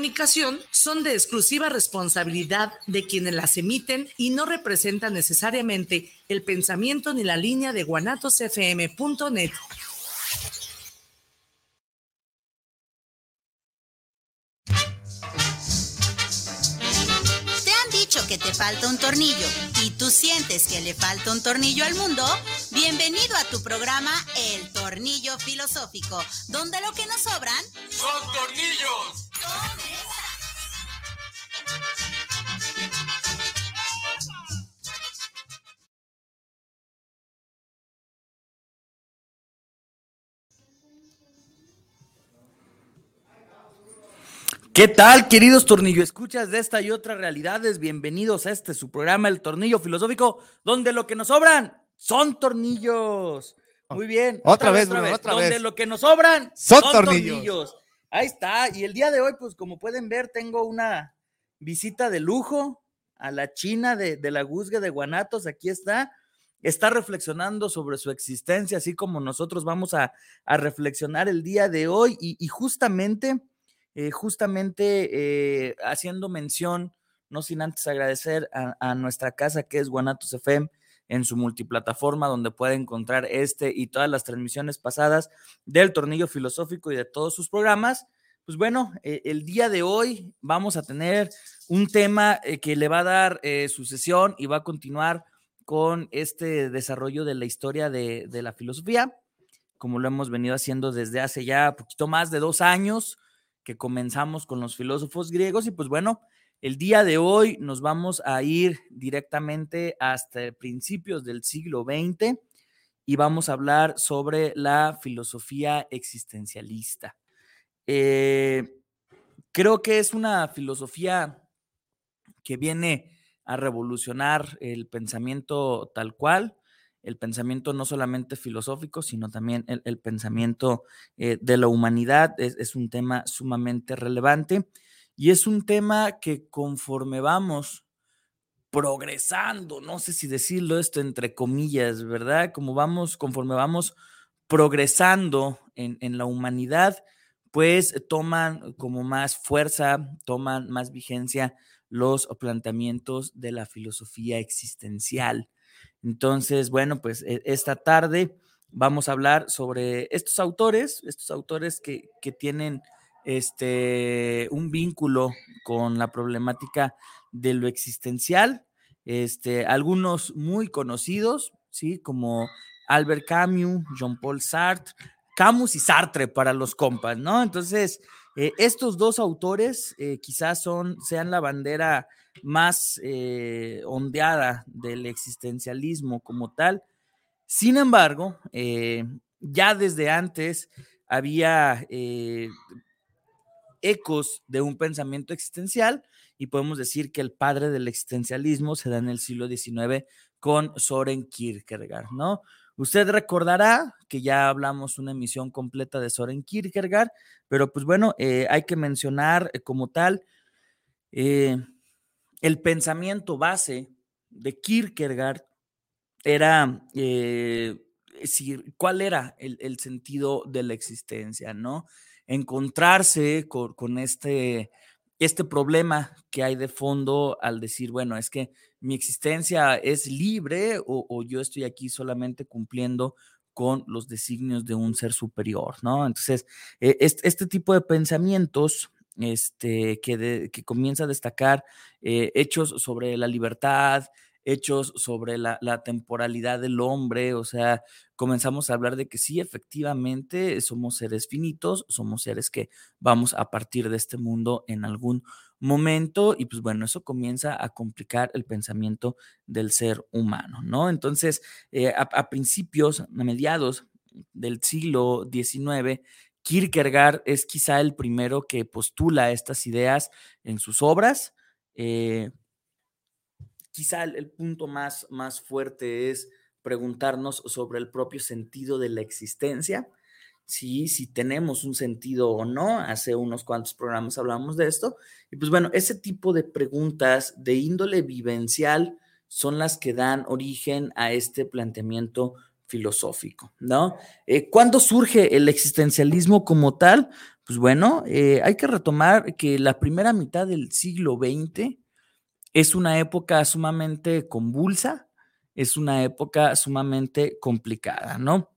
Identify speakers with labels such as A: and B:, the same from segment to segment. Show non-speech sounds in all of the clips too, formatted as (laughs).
A: comunicación son de exclusiva responsabilidad de quienes las emiten y no representan necesariamente el pensamiento ni la línea de guanatosfm.net.
B: falta un tornillo y tú sientes que le falta un tornillo al mundo? Bienvenido a tu programa El Tornillo Filosófico, donde lo que nos sobran
C: son tornillos.
D: ¿Qué tal, queridos tornillo escuchas de esta y otras realidades? Bienvenidos a este su programa, El Tornillo Filosófico, donde lo que nos sobran son tornillos. Muy bien.
E: Otra, vez, otra vez. Otra
D: donde
E: vez.
D: lo que nos sobran
E: Son tornillos.
D: Ahí está. Y el día de hoy, pues como pueden ver, tengo una visita de lujo a la China de, de la Guzga de Guanatos. Aquí está. Está reflexionando sobre su existencia, así como nosotros vamos a, a reflexionar el día de hoy. Y, y justamente, eh, justamente eh, haciendo mención, no sin antes agradecer a, nuestra casa que es Guanatos FM en su multiplataforma, donde puede encontrar este y todas las transmisiones pasadas del Tornillo Filosófico y de todos sus programas. Pues bueno, eh, el día de hoy vamos a tener un tema que le va a dar sucesión y va a continuar con este desarrollo de la historia de, de, la filosofía, como lo hemos venido haciendo desde hace ya poquito más de dos años que comenzamos con los filósofos griegos y pues bueno, el día de hoy nos vamos a ir directamente hasta principios del siglo XX y vamos a hablar sobre la filosofía existencialista. Eh, creo que es una filosofía que viene a revolucionar el pensamiento tal cual, el pensamiento no solamente filosófico, sino también el, pensamiento eh, de la humanidad. Es, es un tema sumamente relevante. Y es un tema que conforme vamos progresando, no sé si decirlo esto entre comillas, ¿verdad? Como vamos, conforme vamos progresando en, en la humanidad, pues toman como más fuerza, toman más vigencia los planteamientos de la filosofía existencial. Entonces, bueno, pues esta tarde vamos a hablar sobre estos autores, estos autores que, que tienen este, un vínculo con la problemática de lo existencial. Este, algunos muy conocidos, ¿sí? Como Albert Camus, Jean-Paul Sartre, Camus y Sartre para los compas, ¿no? Entonces, eh, estos dos autores eh, quizás son, sean la bandera más eh, ondeada del existencialismo como tal. Sin embargo, eh, ya desde antes había eh, ecos de un pensamiento existencial y podemos decir que el padre del existencialismo se da en el siglo XIX con Soren Kierkegaard, ¿no? Usted recordará que ya hablamos una emisión completa de Soren Kierkegaard, pero pues bueno, hay que mencionar como tal el pensamiento base de Kierkegaard era eh, decir, cuál era el, sentido de la existencia, ¿no? Encontrarse con, este, este problema que hay de fondo al decir, bueno, es que mi existencia es libre o, o yo estoy aquí solamente cumpliendo con los designios de un ser superior, ¿no? Entonces, este, este, tipo de pensamientos este, que, comienza a destacar eh, hechos sobre la libertad, hechos sobre la, temporalidad del hombre, o sea, comenzamos a hablar de que sí, efectivamente, somos seres finitos, somos seres que vamos a partir de este mundo en algún momento y pues bueno, eso comienza a complicar el pensamiento del ser humano, ¿no? Entonces, eh, a principios, a mediados del siglo XIX, Kierkegaard es quizá el primero que postula estas ideas en sus obras. Eh, quizá el, punto más, más fuerte es preguntarnos sobre el propio sentido de la existencia, si, si tenemos un sentido o no. Hace unos cuantos programas hablamos de esto. Y pues bueno, ese tipo de preguntas de índole vivencial son las que dan origen a este planteamiento filosófico, ¿no? Eh, ¿Cuándo surge el existencialismo como tal? Pues bueno, eh, hay que retomar que la primera mitad del siglo XX es una época sumamente convulsa, es una época sumamente complicada, ¿no?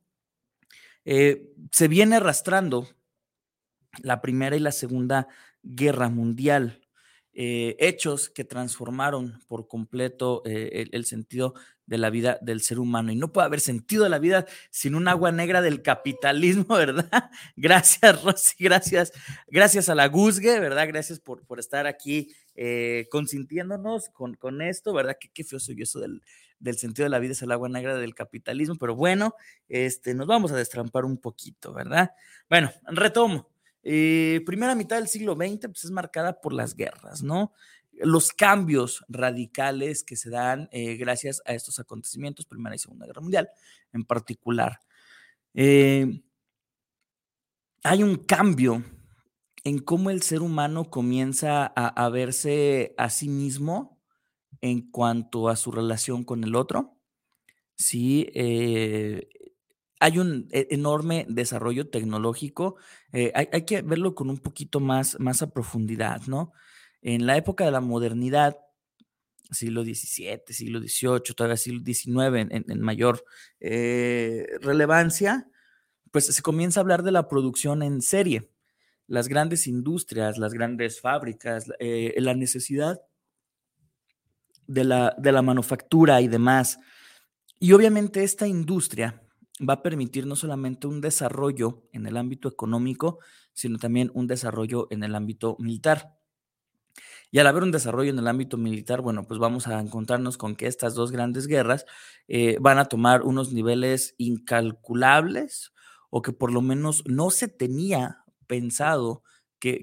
D: Eh, se viene arrastrando la Primera y la Segunda Guerra Mundial, hechos que transformaron por completo eh, el, sentido de la vida del ser humano. Y no puede haber sentido de la vida sin un agua negra del capitalismo, (laughs) ¿verdad? Gracias, Rosy, gracias, gracias a la Guzgue, ¿verdad? Gracias por, por estar aquí consintiéndonos con, con, esto, ¿verdad? Qué, qué feo soy yo eso del, del sentido de la vida es el agua negra del capitalismo, pero bueno, este, nos vamos a destrampar un poquito, ¿verdad? Bueno, retomo. Eh, primera mitad del siglo XX pues, es marcada por las guerras, ¿no? Los cambios radicales que se dan eh, gracias a estos acontecimientos, Primera y Segunda Guerra Mundial en particular. Eh, hay un cambio en cómo el ser humano comienza a, verse a sí mismo en cuanto a su relación con el otro. Sí, eh, hay un e, enorme desarrollo tecnológico. Eh, hay, que verlo con un poquito más, más a profundidad, ¿no? En la época de la modernidad, siglo XVII, siglo XVIII, todavía siglo XIX en, mayor eh, relevancia, pues se comienza a hablar de la producción en serie. Las grandes industrias, las grandes fábricas, la necesidad de la, de la manufactura y demás. Y obviamente esta industria va a permitir no solamente un desarrollo en el ámbito económico, sino también un desarrollo en el ámbito militar. Y al haber un desarrollo en el ámbito militar, bueno, pues vamos a encontrarnos con que estas dos grandes guerras eh, van a tomar unos niveles incalculables o que por lo menos no se tenía pensado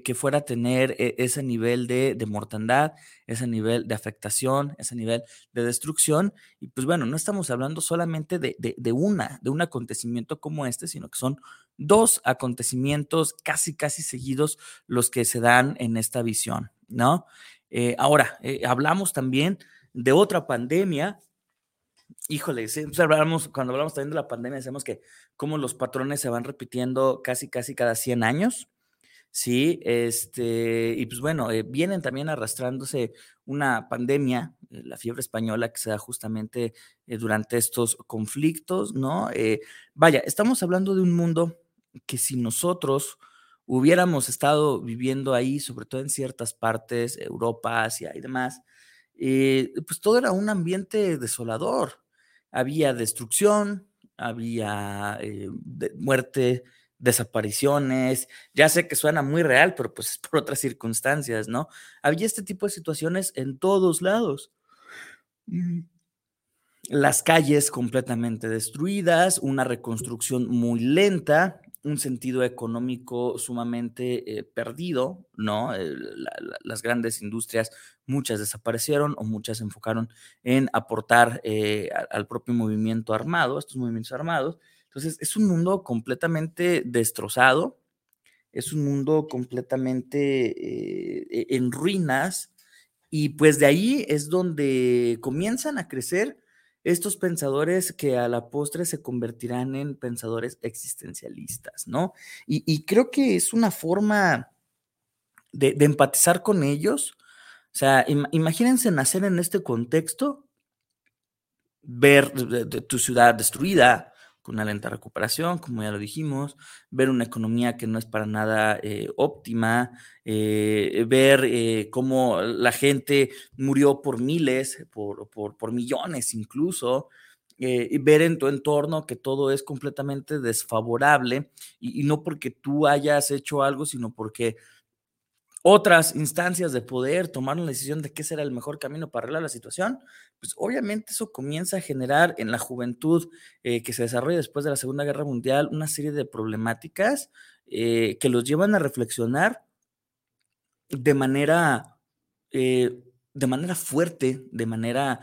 D: que, fuera a tener e, ese nivel de, mortandad, ese nivel de afectación, ese nivel de destrucción. Y pues bueno, no estamos hablando solamente de, una, de un acontecimiento como este, sino que son dos acontecimientos casi, casi seguidos los que se dan en esta visión, ¿no? Eh, ahora, eh, hablamos también de otra pandemia híjole, hablamos, cuando hablamos también de la pandemia, decimos que cómo los patrones se van repitiendo casi, casi cada 100 años. Sí, este, y pues bueno, eh, vienen también arrastrándose una pandemia, eh, la fiebre española, que se da justamente eh, durante estos conflictos, ¿no? vaya, estamos hablando de un mundo que si nosotros hubiéramos estado viviendo ahí, sobre todo en ciertas partes, Europa, Asia y demás, pues todo era un ambiente desolador. Había destrucción, había muerte, desapariciones, ya sé que suena muy real, pero pues es por otras circunstancias, ¿no? Había este tipo de situaciones en todos lados. Las calles completamente destruidas, una reconstrucción muy lenta, un sentido económico sumamente eh, perdido, ¿no? Eh, las grandes industrias, muchas desaparecieron o muchas se enfocaron en aportar eh, al propio movimiento armado, estos movimientos armados, entonces, es un mundo completamente destrozado, es un mundo completamente eh, e, en ruinas y pues de ahí es donde comienzan a crecer estos pensadores que a la postre se convertirán en pensadores existencialistas, ¿no? Y, creo que es una forma de, empatizar con ellos. O sea, imagínense nacer en este contexto, ver tu ciudad destruida, con una lenta recuperación, como ya lo dijimos, ver una economía que no es para nada eh, óptima, eh, ver eh, cómo la gente murió por miles, por, por, millones incluso, y ver en tu entorno que todo es completamente desfavorable y, no porque tú hayas hecho algo, sino porque otras instancias de poder tomaron la decisión de qué será el mejor camino para arreglar la situación, pues obviamente eso comienza a generar en la juventud eh, que se desarrolla después de la Segunda Guerra Mundial una serie de problemáticas eh, que los llevan a reflexionar de manera, eh, de manera fuerte, de manera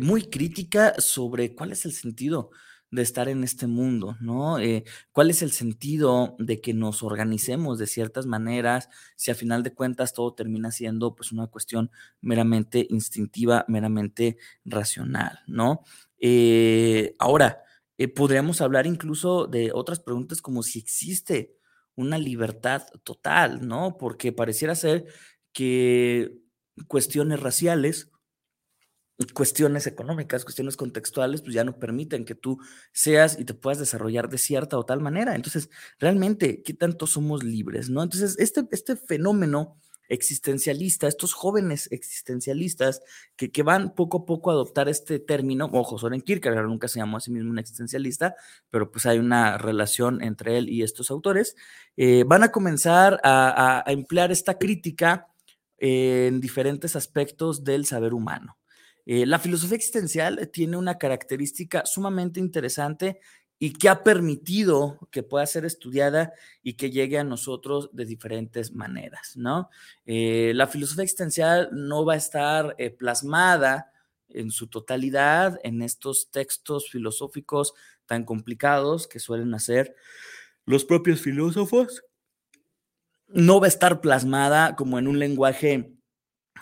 D: muy crítica sobre cuál es el sentido de estar en este mundo, ¿no? Eh, ¿Cuál es el sentido de que nos organicemos de ciertas maneras si a final de cuentas todo termina siendo pues una cuestión meramente instintiva, meramente racional, ¿no? Eh, ahora, eh, podríamos hablar incluso de otras preguntas como si existe una libertad total, ¿no? Porque pareciera ser que cuestiones raciales, cuestiones económicas, cuestiones contextuales, pues ya no permiten que tú seas y te puedas desarrollar de cierta o tal manera. Entonces, realmente, ¿qué tanto somos libres, no? Entonces, este, este fenómeno existencialista, estos jóvenes existencialistas que, que, van poco a poco a adoptar este término, ojo, Soren Kierkegaard nunca se llamó a sí mismo un existencialista, pero pues hay una relación entre él y estos autores, eh, van a comenzar a, a, emplear esta crítica en diferentes aspectos del saber humano. Eh, la filosofía existencial tiene una característica sumamente interesante y que ha permitido que pueda ser estudiada y que llegue a nosotros de diferentes maneras, ¿no? Eh, la filosofía existencial no va a estar eh, plasmada en su totalidad en estos textos filosóficos tan complicados que suelen hacer los propios filósofos. No va a estar plasmada como en un lenguaje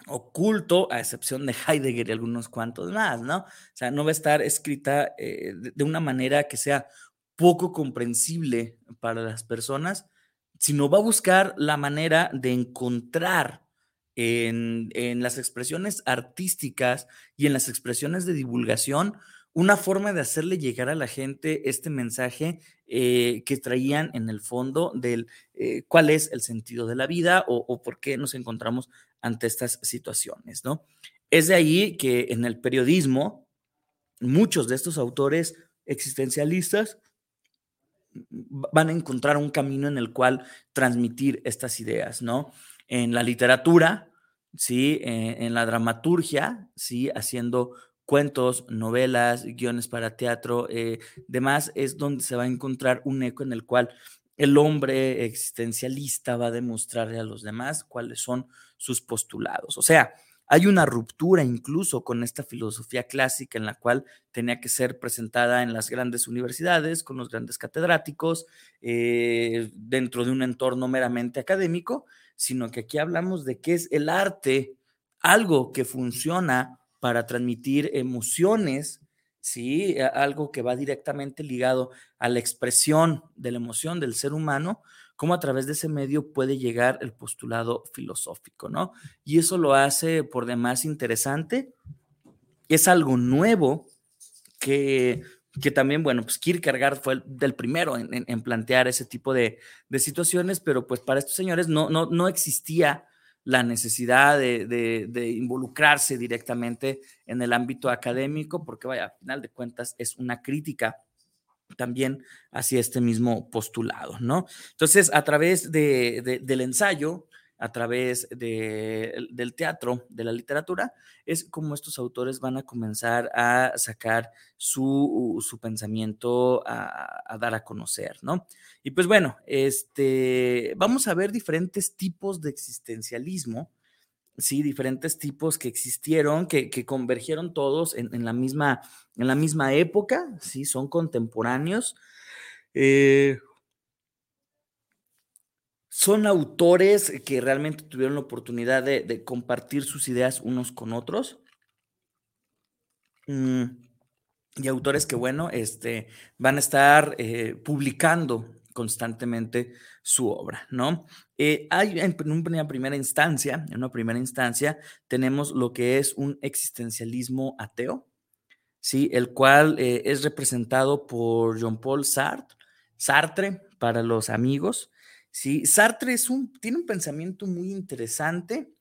D: oculto, a excepción de Heidegger y algunos cuantos más, ¿no? O sea, no va a estar escrita eh, de una manera que sea poco comprensible para las personas, sino va a buscar la manera de encontrar en, en, las expresiones artísticas y en las expresiones de divulgación una forma de hacerle llegar a la gente este mensaje eh, que traían en el fondo del eh, cuál es el sentido de la vida o, por qué nos encontramos ante estas situaciones, ¿no? Es de ahí que en el periodismo muchos de estos autores existencialistas van a encontrar un camino en el cual transmitir estas ideas, ¿no? En la literatura, ¿sí? Eh, en la dramaturgia, ¿sí? Haciendo cuentos, novelas, guiones para teatro, eh, demás, es donde se va a encontrar un eco en el cual el hombre existencialista va a demostrarle a los demás cuáles son sus postulados. O sea, hay una ruptura incluso con esta filosofía clásica en la cual tenía que ser presentada en las grandes universidades, con los grandes catedráticos, eh, dentro de un entorno meramente académico, sino que aquí hablamos de qué es el arte, algo que funciona para transmitir emociones, ¿sí? Algo que va directamente ligado a la expresión de la emoción del ser humano, cómo a través de ese medio puede llegar el postulado filosófico, ¿no? Y eso lo hace por demás interesante. Es algo nuevo que, que también, bueno, pues Kierkegaard fue el, del primero en, en, plantear ese tipo de, de, situaciones, pero pues para estos señores no, no, no existía la necesidad de, de, involucrarse directamente en el ámbito académico, porque vaya, a final de cuentas es una crítica también hacia este mismo postulado, ¿no? Entonces, a través de, del ensayo, a través del teatro, de la literatura, es como estos autores van a comenzar a sacar su, su pensamiento a, a, dar a conocer, ¿no? Y pues bueno, este, vamos a ver diferentes tipos de existencialismo, sí, diferentes tipos que existieron, que, que convergieron todos en, en, la misma, en la misma época, sí, son contemporáneos. Eh, son autores que realmente tuvieron la oportunidad de, compartir sus ideas unos con otros. Mm, y autores que, bueno, este, van a estar eh, publicando constantemente su obra, ¿no? Eh, hay en una primera instancia, en una primera instancia, tenemos lo que es un existencialismo ateo, ¿sí? El cual eh, es representado por Jean-Paul Sartre para los amigos, ¿sí? Sartre tiene un pensamiento muy interesante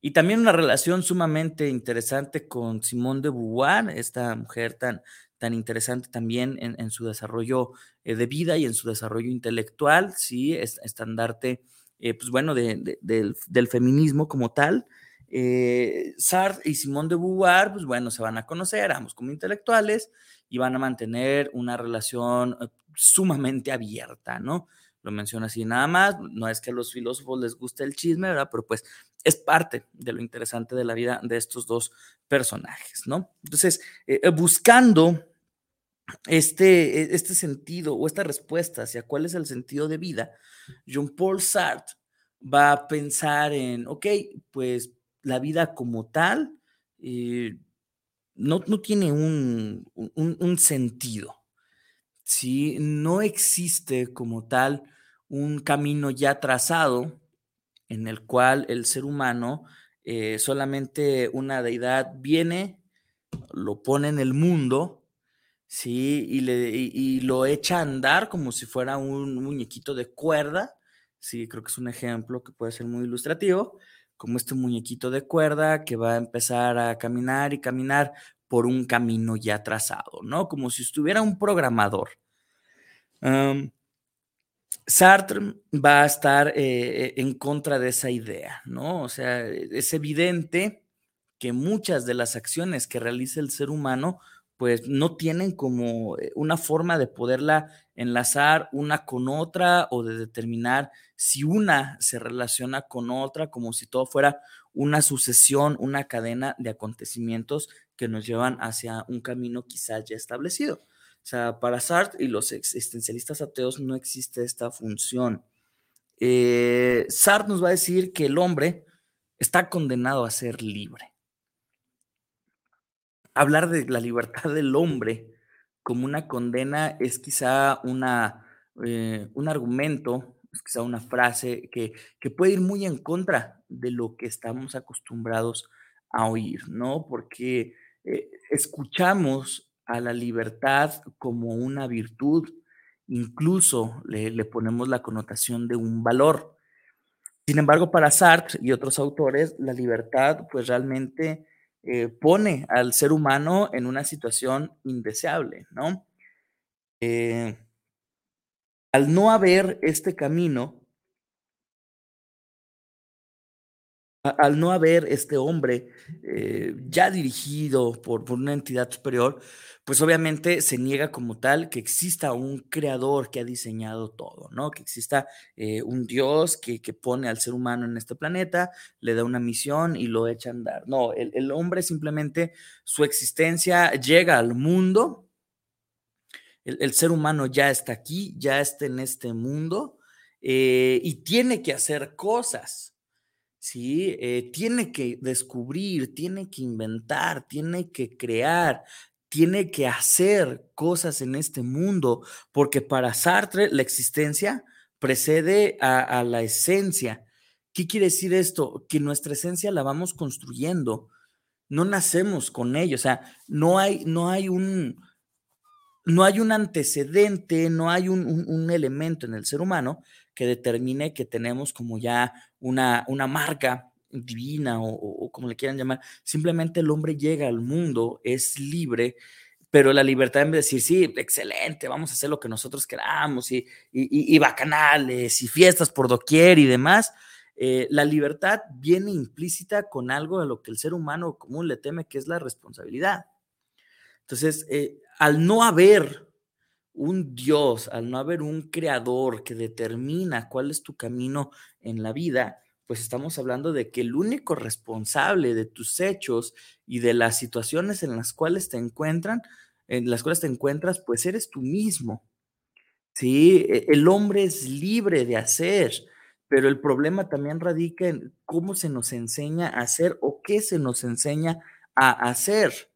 D: y también una relación sumamente interesante con Simone de Beauvoir, esta mujer tan, tan interesante también en, su desarrollo eh, de vida y en su desarrollo intelectual, ¿sí? Es, estandarte, eh, pues bueno, de, de, del, del, feminismo como tal. Eh, Sartre y Simone de Beauvoir, pues bueno, se van a conocer, ambos como intelectuales, y van a mantener una relación eh, sumamente abierta, ¿no? Lo menciona así nada más, no es que a los filósofos les guste el chisme, ¿verdad? Pero pues es parte de lo interesante de la vida de estos dos personajes, ¿no? Entonces, eh, eh buscando este, e, este sentido o esta respuesta hacia cuál es el sentido de vida, Jean-Paul Sartre va a pensar en, ok, pues la vida como tal eh, no, no, tiene un, un sentido, ¿sí? No existe como tal un camino ya trazado en el cual el ser humano, eh, solamente una deidad viene, lo pone en el mundo, ¿sí? Y, le, y, lo echa a andar como si fuera un muñequito de cuerda, sí, creo que es un ejemplo que puede ser muy ilustrativo, como este muñequito de cuerda que va a empezar a caminar y caminar por un camino ya trazado, ¿no? Como si estuviera un programador. Sartre va a estar eh, en contra de esa idea, ¿no? O sea, es evidente que muchas de las acciones que realiza el ser humano, pues no tienen como eh, una forma de poderla enlazar una con otra o de determinar si una se relaciona con otra, como si todo fuera una sucesión, una cadena de acontecimientos que nos llevan hacia un camino quizás ya establecido. O sea, para Sartre y los existencialistas ateos no existe esta función. Eh, Sartre nos va a decir que el hombre está condenado a ser libre. Hablar de la libertad del hombre como una condena es quizá una, eh, un argumento, es quizá una frase que, que puede ir muy en contra de lo que estamos acostumbrados a oír, ¿no? Porque eh, escuchamos a la libertad como una virtud, incluso le, ponemos la connotación de un valor. Sin embargo, para Sartre y otros autores, la libertad pues realmente eh, pone al ser humano en una situación indeseable, ¿no? Eh, al no haber este camino, al no haber este hombre eh, ya dirigido por, por, una entidad superior, pues obviamente se niega como tal que exista un creador que ha diseñado todo, ¿no? Que exista eh, un Dios que, pone al ser humano en este planeta, le da una misión y lo echa a andar. No, el, hombre simplemente, su existencia llega al mundo, el, ser humano ya está aquí, ya está en este mundo eh, y tiene que hacer cosas. ¿Sí? Eh, tiene que descubrir, tiene que inventar, tiene que crear, tiene que hacer cosas en este mundo, porque para Sartre la existencia precede a, la esencia. ¿Qué quiere decir esto? Que nuestra esencia la vamos construyendo, no nacemos con ello, o sea, no hay, no hay un, no hay un antecedente, no hay un, elemento en el ser humano que determine que tenemos como ya una, una marca divina o, como le quieran llamar, simplemente el hombre llega al mundo, es libre, pero la libertad en vez de decir, sí, excelente, vamos a hacer lo que nosotros queramos y, y, bacanales y fiestas por doquier y demás, eh, la libertad viene implícita con algo a lo que el ser humano común le teme, que es la responsabilidad. Entonces, eh, al no haber un Dios, al no haber un creador que determina cuál es tu camino en la vida, pues estamos hablando de que el único responsable de tus hechos y de las situaciones en las cuales te encuentran, en las cuales te encuentras, pues eres tú mismo. Sí, e, el hombre es libre de hacer, pero el problema también radica en cómo se nos enseña a hacer o qué se nos enseña a hacer.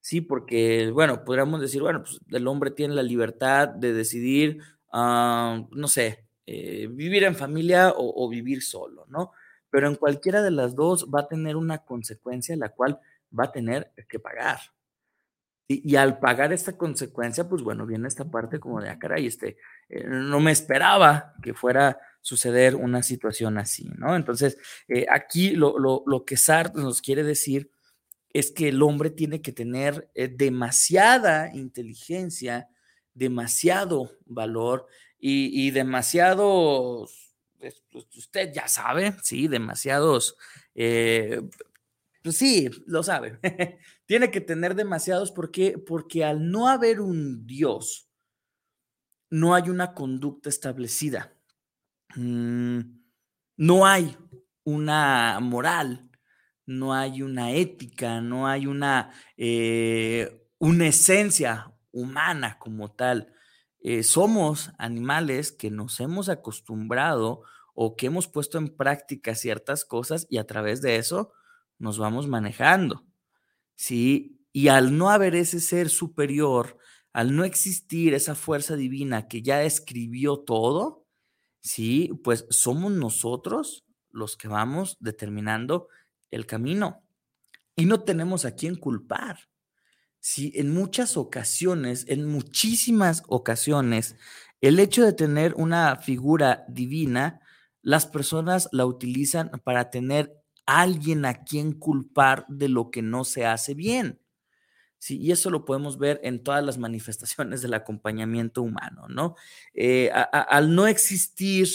D: Sí, porque, bueno, podríamos decir, bueno, pues el hombre tiene la libertad de decidir, ah, no sé, eh, vivir en familia o, vivir solo, ¿no? Pero en cualquiera de las dos va a tener una consecuencia la cual va a tener que pagar. Y, al pagar esta consecuencia, pues bueno, viene esta parte como de, ah, caray, este, eh, no me esperaba que fuera suceder una situación así, ¿no? Entonces, eh, aquí lo, lo, que Sartre nos quiere decir es que el hombre tiene que tener demasiada inteligencia, demasiado valor y, demasiados, pues, pues, usted ya sabe, sí, demasiados, eh, pues sí, lo sabe. (laughs) Tiene que tener demasiados porque, porque al no haber un Dios, no hay una conducta establecida. Mm, no hay una moral, no hay una ética, no hay una, eh, una esencia humana como tal. Eh, somos animales que nos hemos acostumbrado o que hemos puesto en práctica ciertas cosas y a través de eso nos vamos manejando. ¿Sí? Y al no haber ese ser superior, al no existir esa fuerza divina que ya escribió todo, sí, pues somos nosotros los que vamos determinando el camino y no tenemos a quién culpar. Sí, en muchas ocasiones, en muchísimas ocasiones, el hecho de tener una figura divina, las personas la utilizan para tener alguien a quien culpar de lo que no se hace bien. Sí, y eso lo podemos ver en todas las manifestaciones del acompañamiento humano, ¿no? Eh, al no existir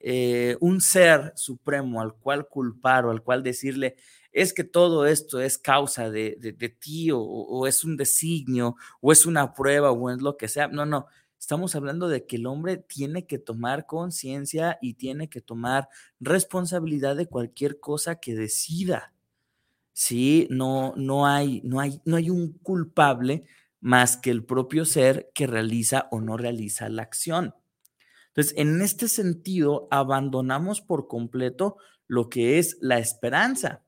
D: eh, un ser supremo al cual culpar o al cual decirle, es que todo esto es causa de, ti o, es un designio o es una prueba o es lo que sea. No, no, estamos hablando de que el hombre tiene que tomar conciencia y tiene que tomar responsabilidad de cualquier cosa que decida. Sí, no, no, hay, no, hay, no hay un culpable más que el propio ser que realiza o no realiza la acción. Entonces, en este sentido, abandonamos por completo lo que es la esperanza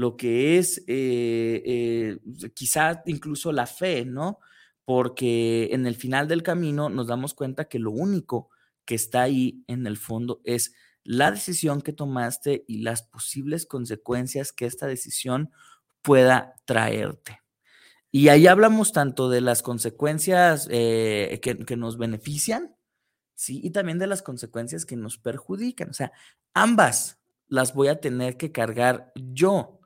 D: lo que es eh, eh, quizá incluso la fe, ¿no? Porque en el final del camino nos damos cuenta que lo único que está ahí en el fondo es la decisión que tomaste y las posibles consecuencias que esta decisión pueda traerte. Y ahí hablamos tanto de las consecuencias eh, que, nos benefician, ¿sí? Y también de las consecuencias que nos perjudican. O sea, ambas las voy a tener que cargar yo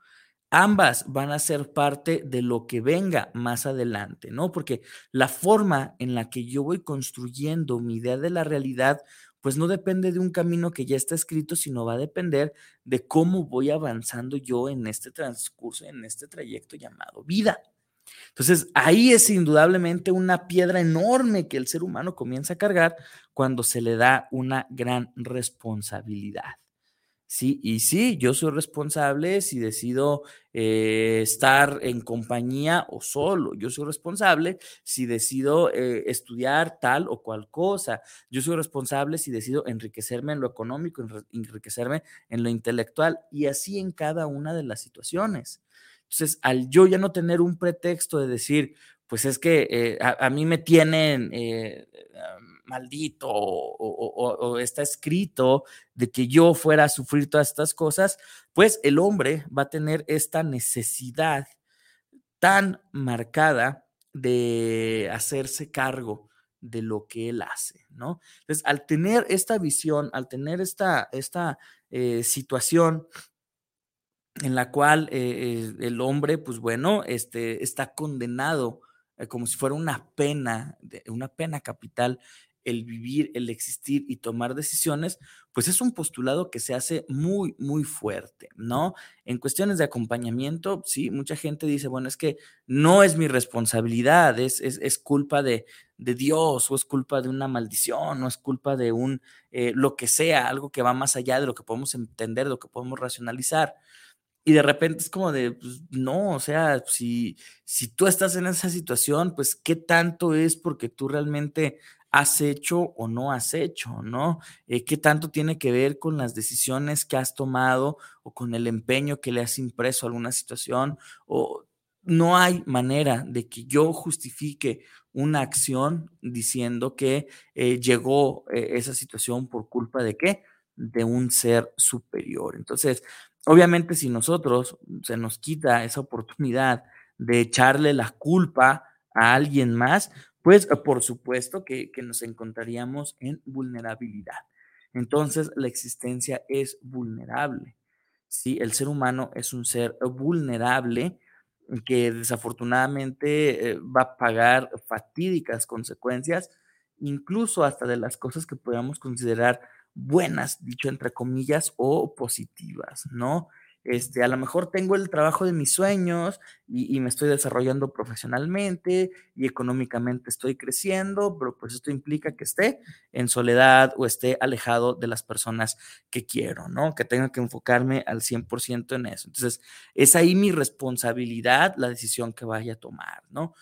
D: ambas van a ser parte de lo que venga más adelante, ¿no? Porque la forma en la que yo voy construyendo mi idea de la realidad, pues no depende de un camino que ya está escrito, sino va a depender de cómo voy avanzando yo en este transcurso, en este trayecto llamado vida. Entonces, ahí es indudablemente una piedra enorme que el ser humano comienza a cargar cuando se le da una gran responsabilidad. Sí, y sí, yo soy responsable si decido eh, estar en compañía o solo. Yo soy responsable si decido eh, estudiar tal o cual cosa. Yo soy responsable si decido enriquecerme en lo económico, enriquecerme en lo intelectual y así en cada una de las situaciones. Entonces, al yo ya no tener un pretexto de decir, pues es que eh, a, mí me tienen maldito o, está escrito de que yo fuera a sufrir todas estas cosas, pues el hombre va a tener esta necesidad tan marcada de hacerse cargo de lo que él hace, ¿no? Entonces, al tener esta visión, al tener esta, esta eh, situación en la cual eh, eh, el hombre, pues bueno, este, está condenado como si fuera una pena, una pena capital el vivir, el existir y tomar decisiones, pues es un postulado que se hace muy, muy fuerte, ¿no? En cuestiones de acompañamiento, sí, mucha gente dice, bueno, es que no es mi responsabilidad, es, es, culpa de, de, Dios o es culpa de una maldición o es culpa de un, eh, lo que sea, algo que va más allá de lo que podemos entender, de lo que podemos racionalizar. Y de repente es como de, pues, no, o sea, si, si tú estás en esa situación, pues qué tanto es porque tú realmente has hecho o no has hecho, ¿no? Eh, ¿Qué tanto tiene que ver con las decisiones que has tomado o con el empeño que le has impreso a alguna situación? O no hay manera de que yo justifique una acción diciendo que eh, llegó eh, esa situación por culpa de qué? De un ser superior. Entonces, obviamente si nosotros se nos quita esa oportunidad de echarle la culpa a alguien más, pues por supuesto que, nos encontraríamos en vulnerabilidad. Entonces, la existencia es vulnerable. Sí, el ser humano es un ser vulnerable que desafortunadamente eh, va a pagar fatídicas consecuencias, incluso hasta de las cosas que podamos considerar buenas, dicho entre comillas, o positivas, ¿no? Este, a lo mejor tengo el trabajo de mis sueños y, me estoy desarrollando profesionalmente y económicamente estoy creciendo, pero pues esto implica que esté en soledad o esté alejado de las personas que quiero, ¿no? Que tenga que enfocarme al 100% en eso. Entonces, es ahí mi responsabilidad la decisión que vaya a tomar, ¿no?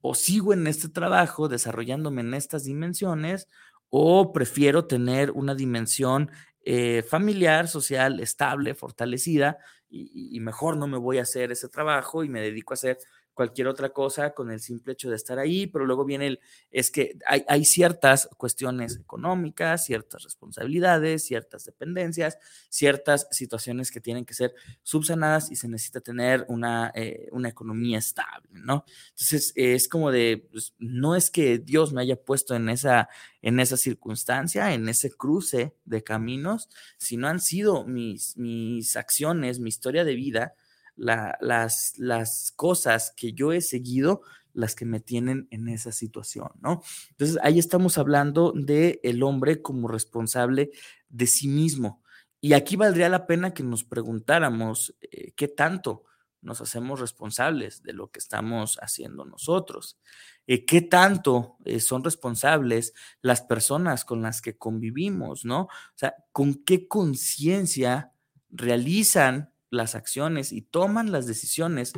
D: O sigo en este trabajo desarrollándome en estas dimensiones o prefiero tener una dimensión eh, familiar, social, estable, fortalecida, y, mejor no me voy a hacer ese trabajo y me dedico a hacer cualquier otra cosa con el simple hecho de estar ahí, pero luego viene el, es que hay, hay ciertas cuestiones económicas, ciertas responsabilidades, ciertas dependencias, ciertas situaciones que tienen que ser subsanadas y se necesita tener una, eh, una economía estable, ¿no? Entonces, es como de, pues, no es que Dios me haya puesto en esa, en esa circunstancia, en ese cruce de caminos, sino han sido mis, mis acciones, mi historia de vida, las, las cosas que yo he seguido las que me tienen en esa situación, ¿no? Entonces ahí estamos hablando de el hombre como responsable de sí mismo. Y aquí valdría la pena que nos preguntáramos eh, qué tanto nos hacemos responsables de lo que estamos haciendo nosotros. Eh, ¿Qué tanto eh, son responsables las personas con las que convivimos, no? O sea, ¿con qué conciencia realizan las acciones y toman las decisiones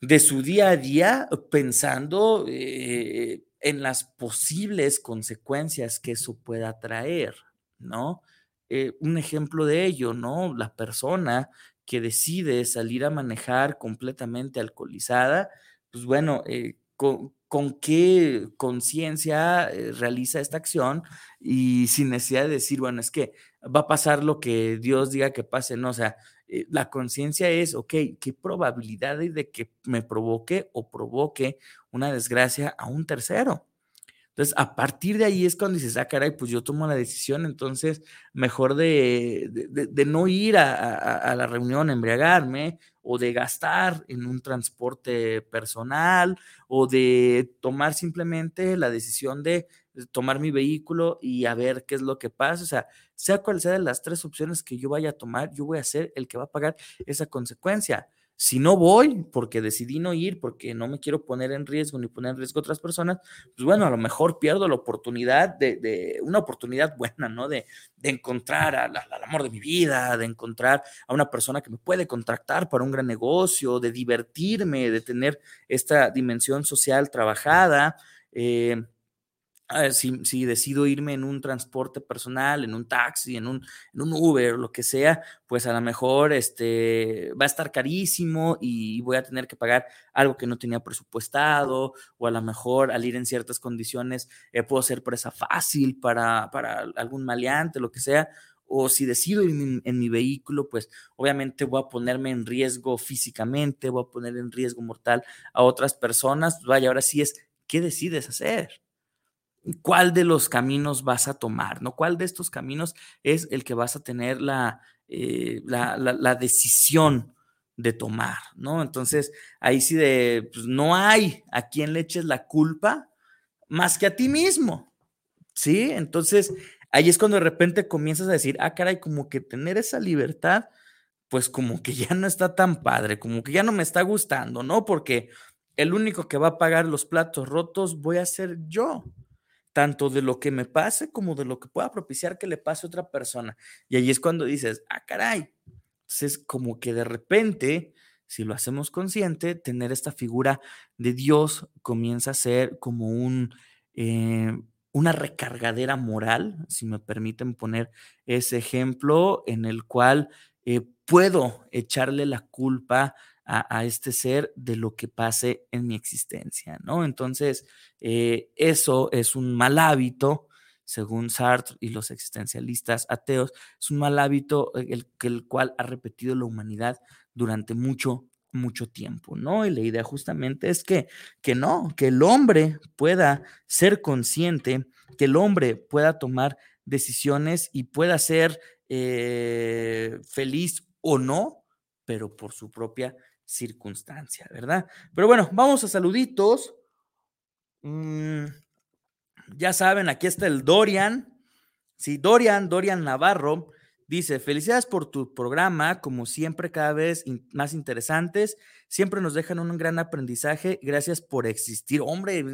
D: de su día a día pensando eh, en las posibles consecuencias que eso pueda traer, ¿no? Eh, un ejemplo de ello, ¿no? La persona que decide salir a manejar completamente alcoholizada, pues bueno, eh, con, con, qué conciencia realiza esta acción y sin necesidad de decir, bueno, es que va a pasar lo que Dios diga que pase, no, o sea, eh, la conciencia es, ok, ¿qué probabilidad hay de que me provoque o provoque una desgracia a un tercero? Entonces, a partir de ahí es cuando dices, ah, caray, pues yo tomo la decisión, entonces mejor de, de, no ir a, a, la reunión, embriagarme, o de gastar en un transporte personal, o de tomar simplemente la decisión de tomar mi vehículo y a ver qué es lo que pasa. O sea, sea cual sea de las tres opciones que yo vaya a tomar, yo voy a ser el que va a pagar esa consecuencia. Si no voy porque decidí no ir, porque no me quiero poner en riesgo ni poner en riesgo a otras personas, pues bueno, a lo mejor pierdo la oportunidad de, una oportunidad buena, ¿no? De, encontrar al, amor de mi vida, de encontrar a una persona que me puede contratar para un gran negocio, de divertirme, de tener esta dimensión social trabajada. Eh, si, decido irme en un transporte personal, en un taxi, en un, en un Uber, lo que sea, pues a lo mejor este, va a estar carísimo y voy a tener que pagar algo que no tenía presupuestado, o a lo mejor al ir en ciertas condiciones eh, puedo ser presa fácil para, para algún maleante, lo que sea, o si decido ir en mi, vehículo, pues obviamente voy a ponerme en riesgo físicamente, voy a poner en riesgo mortal a otras personas. Vaya, ahora sí es, ¿qué decides hacer? Cuál de los caminos vas a tomar, ¿no? ¿Cuál de estos caminos es el que vas a tener la, eh, la, decisión de tomar, ¿no? Entonces, ahí sí de, pues no hay a quien le eches la culpa más que a ti mismo, ¿sí? Entonces, ahí es cuando de repente comienzas a decir, ah, caray, como que tener esa libertad, pues como que ya no está tan padre, como que ya no me está gustando, ¿no? Porque el único que va a pagar los platos rotos voy a ser yo tanto de lo que me pase como de lo que pueda propiciar que le pase a otra persona. Y ahí es cuando dices, ah, caray. Entonces, como que de repente, si lo hacemos consciente, tener esta figura de Dios comienza a ser como un, eh, una recargadera moral, si me permiten poner ese ejemplo, en el cual eh, puedo echarle la culpa a, este ser de lo que pase en mi existencia, ¿no? Entonces, eh, eso es un mal hábito, según Sartre y los existencialistas ateos, es un mal hábito eh, el, el cual ha repetido la humanidad durante mucho, mucho tiempo, ¿no? Y la idea justamente es que, que no, que el hombre pueda ser consciente, que el hombre pueda tomar decisiones y pueda ser eh, feliz o no, pero por su propia circunstancia, ¿verdad? Pero bueno, vamos a saluditos. Mm, ya saben, aquí está el Dorian. Sí, Dorian, Dorian Navarro. Dice, felicidades por tu programa, como siempre, cada vez más interesantes. Siempre nos dejan un gran aprendizaje. Gracias por existir. Hombre,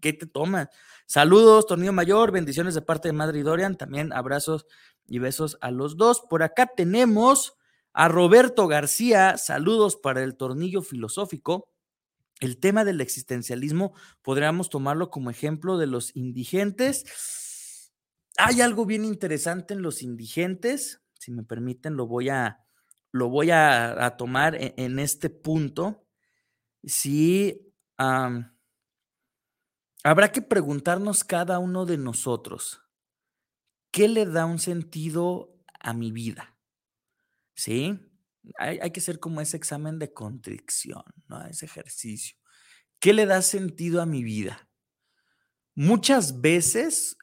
D: ¿qué te tomas? Saludos, Tornillo Mayor. Bendiciones de parte de Madre y Dorian. También abrazos y besos a los dos. Por acá tenemos a Roberto García, saludos para el tornillo filosófico. El tema del existencialismo podríamos tomarlo como ejemplo de los indigentes. Hay algo bien interesante en los indigentes, si me permiten, lo voy a, lo voy a, tomar en, en este punto. Si habrá que preguntarnos cada uno de nosotros, ¿qué le da un sentido a mi vida? ¿Sí? Hay, que hacer como ese examen de contrición, ¿no? Ese ejercicio. ¿Qué le da sentido a mi vida? Muchas veces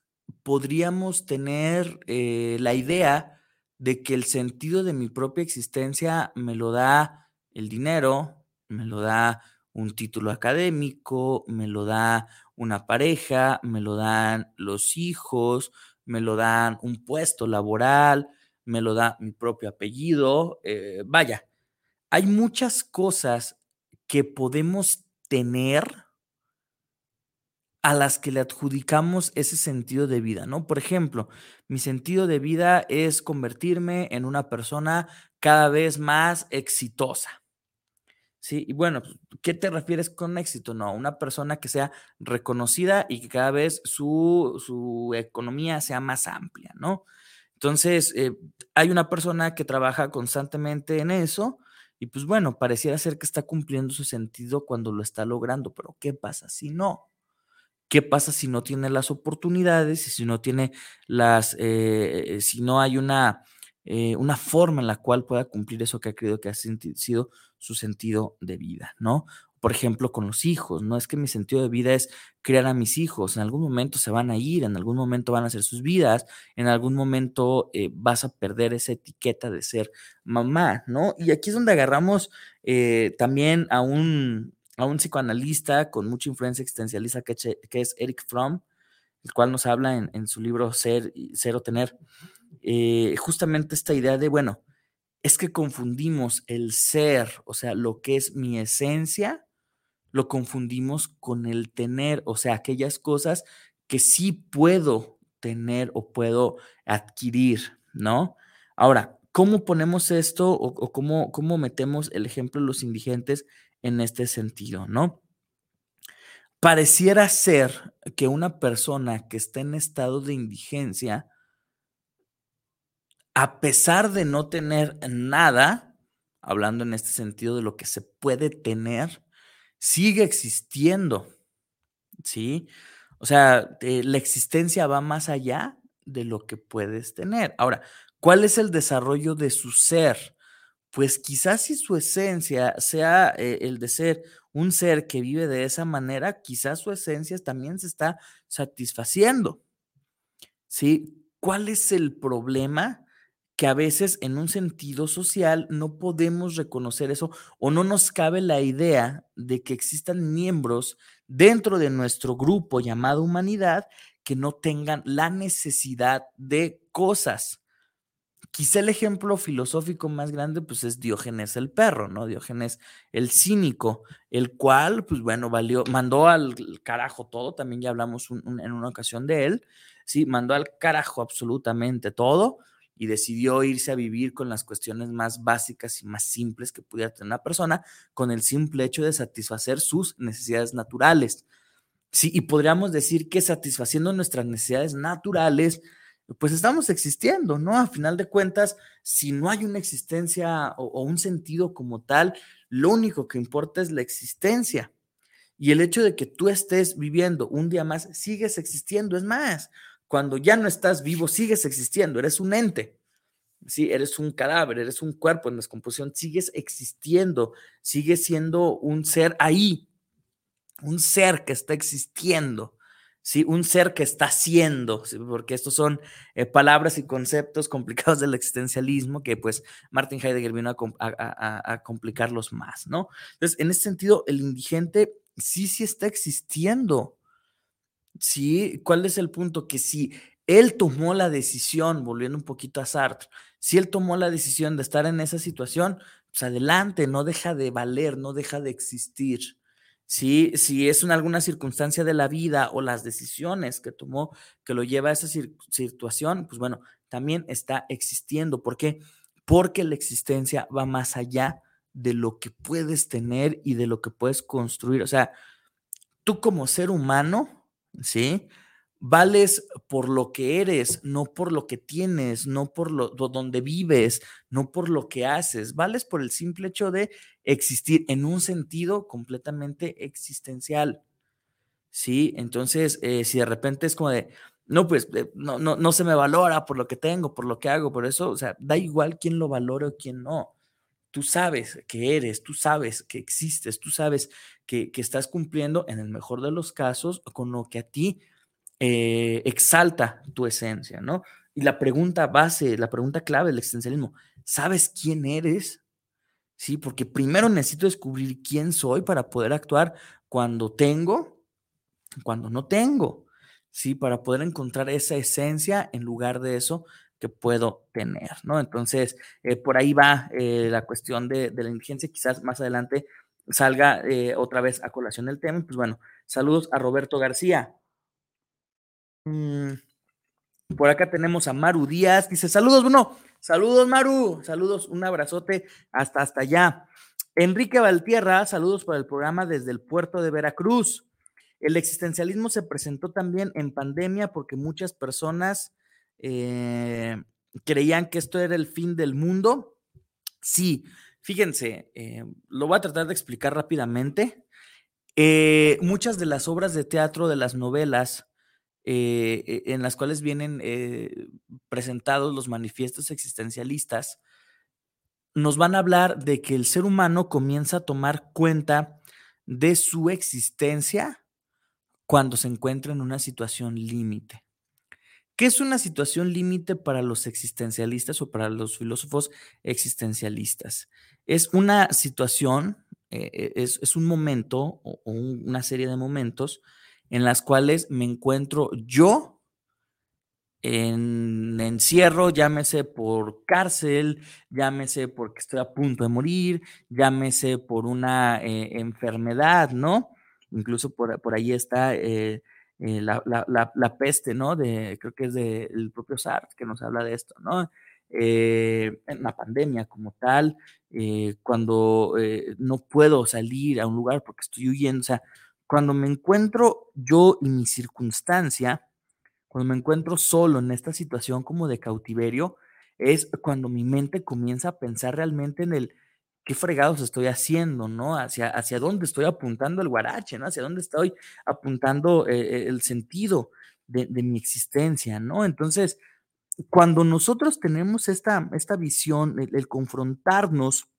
D: podríamos tener eh, la idea de que el sentido de mi propia existencia me lo da el dinero, me lo da un título académico, me lo da una pareja, me lo dan los hijos, me lo dan un puesto laboral, me lo da mi propio apellido. Eh, vaya, hay muchas cosas que podemos tener a las que le adjudicamos ese sentido de vida, ¿no? Por ejemplo, mi sentido de vida es convertirme en una persona cada vez más exitosa. Sí, y bueno, pues, ¿qué te refieres con éxito? No, una persona que sea reconocida y que cada vez su, economía sea más amplia, ¿no? Entonces, eh, hay una persona que trabaja constantemente en eso y pues bueno, pareciera ser que está cumpliendo su sentido cuando lo está logrando, pero ¿qué pasa si no? ¿Qué pasa si no tiene las oportunidades y si no tiene las, eh, si no hay una, eh, una forma en la cual pueda cumplir eso que ha creído que ha sido su sentido de vida, ¿no? Por ejemplo, con los hijos, no es que mi sentido de vida es criar a mis hijos, en algún momento se van a ir, en algún momento van a hacer sus vidas, en algún momento eh, vas a perder esa etiqueta de ser mamá, ¿no? Y aquí es donde agarramos también a un, a un psicoanalista con mucha influencia existencialista que, es Eric Fromm, el cual nos habla en, su libro Ser, Ser o Tener, eh, justamente esta idea de, bueno, es que confundimos el ser, o sea, lo que es mi esencia, lo confundimos con el tener, o sea, aquellas cosas que sí puedo tener o puedo adquirir, ¿no? Ahora, ¿cómo ponemos esto o, cómo, cómo metemos el ejemplo de los indigentes en este sentido, ¿no? Pareciera ser que una persona que está en estado de indigencia, a pesar de no tener nada, hablando en este sentido de lo que se puede tener, sigue existiendo, ¿sí? O sea, eh, la existencia va más allá de lo que puedes tener. Ahora, ¿cuál es el desarrollo de su ser? pues quizás si su esencia sea eh, el de ser un ser que vive de esa manera, quizás su esencia también se está satisfaciendo. ¿Sí? ¿Cuál es el problema? Que a veces en un sentido social no podemos reconocer eso o no nos cabe la idea de que existan miembros dentro de nuestro grupo llamado humanidad que no tengan la necesidad de cosas. Quizá el ejemplo filosófico más grande, pues es Diógenes el perro, ¿no? Diógenes el cínico, el cual, pues bueno, valió, mandó al carajo todo, también ya hablamos en una ocasión de él, sí, mandó al carajo absolutamente todo y decidió irse a vivir con las cuestiones más básicas y más simples que pudiera tener una persona, con el simple hecho de satisfacer sus necesidades naturales. Sí, y podríamos decir que satisfaciendo nuestras necesidades naturales, pues estamos existiendo, ¿no? A final de cuentas, si no hay una existencia o, un sentido como tal, lo único que importa es la existencia. Y el hecho de que tú estés viviendo un día más, sigues existiendo. Es más, cuando ya no estás vivo, sigues existiendo, eres un ente. Sí, eres un cadáver, eres un cuerpo en descomposición, sigues existiendo, sigues siendo un ser ahí, un ser que está existiendo. ¿sí? Un ser que está siendo, porque estos son eh, palabras y conceptos (laughs) complicados del existencialismo que pues Martin Heidegger vino a, complicarlos más, ¿no? Entonces, en ese sentido, el indigente sí, sí está existiendo, ¿sí? ¿Cuál es el punto? Que si él tomó la decisión, volviendo un poquito a Sartre, si él tomó la decisión de estar en esa situación, pues adelante, no deja de valer, no deja de existir. Si, si es en alguna circunstancia de la vida o las decisiones que tomó que lo lleva a esa situación, pues bueno, también está existiendo. ¿Por qué? Porque la existencia va más allá de lo que puedes tener y de lo que puedes construir. O sea, tú como ser humano, ¿sí? Vales por lo que eres, no por lo que tienes, no por lo donde vives, no por lo que haces. Vales por el simple hecho de existir en un sentido completamente existencial. Sí, entonces, eh, si de repente es como de, no, pues eh, no, no, no se me valora por lo que tengo, por lo que hago, por eso, o sea, da igual quién lo valore o quién no. Tú sabes que eres, tú sabes que existes, tú sabes que, estás cumpliendo, en el mejor de los casos, con lo que a ti eh, exalta tu esencia, ¿no? Y la pregunta base, la pregunta clave del existencialismo, ¿sabes quién eres? Sí, porque primero necesito descubrir quién soy para poder actuar cuando tengo, cuando no tengo, sí, para poder encontrar esa esencia en lugar de eso que puedo tener, ¿no? Entonces, eh, por ahí va eh, la cuestión de, la indigencia, quizás más adelante salga eh, otra vez a colación el tema. Pues bueno, saludos a Roberto García. Mm, por acá tenemos a Maru Díaz, dice, saludos, bueno, saludos Maru, saludos, un abrazote hasta hasta allá. Enrique Valtierra, saludos para el programa desde el puerto de Veracruz. El existencialismo se presentó también en pandemia porque muchas personas eh, creían que esto era el fin del mundo. Sí, fíjense, eh, lo voy a tratar de explicar rápidamente. Eh, muchas de las obras de teatro, de las novelas, en las cuales vienen presentados los manifiestos existencialistas, nos van a hablar de que el ser humano comienza a tomar cuenta de su existencia cuando se encuentra en una situación límite. ¿Qué es una situación límite para los existencialistas o para los filósofos existencialistas? Es una situación, eh, eh, es, un momento o, una serie de momentos en las cuales me encuentro yo en encierro, llámese por cárcel, llámese porque estoy a punto de morir, llámese por una eh, enfermedad, ¿no? Incluso por, por ahí está eh, eh, la, peste, ¿no? De, creo que es del propio Sartre que nos habla de esto, ¿no? Eh, en la pandemia como tal, cuando no puedo salir a un lugar porque estoy huyendo, o sea, cuando me encuentro yo y mi circunstancia, cuando me encuentro solo en esta situación como de cautiverio, es cuando mi mente comienza a pensar realmente en el qué fregados estoy haciendo, ¿no? Hacia, hacia dónde estoy apuntando el guarache, ¿no? Hacia dónde estoy apuntando eh, el sentido de, mi existencia, ¿no? Entonces, cuando nosotros tenemos esta, esta visión, el, confrontarnos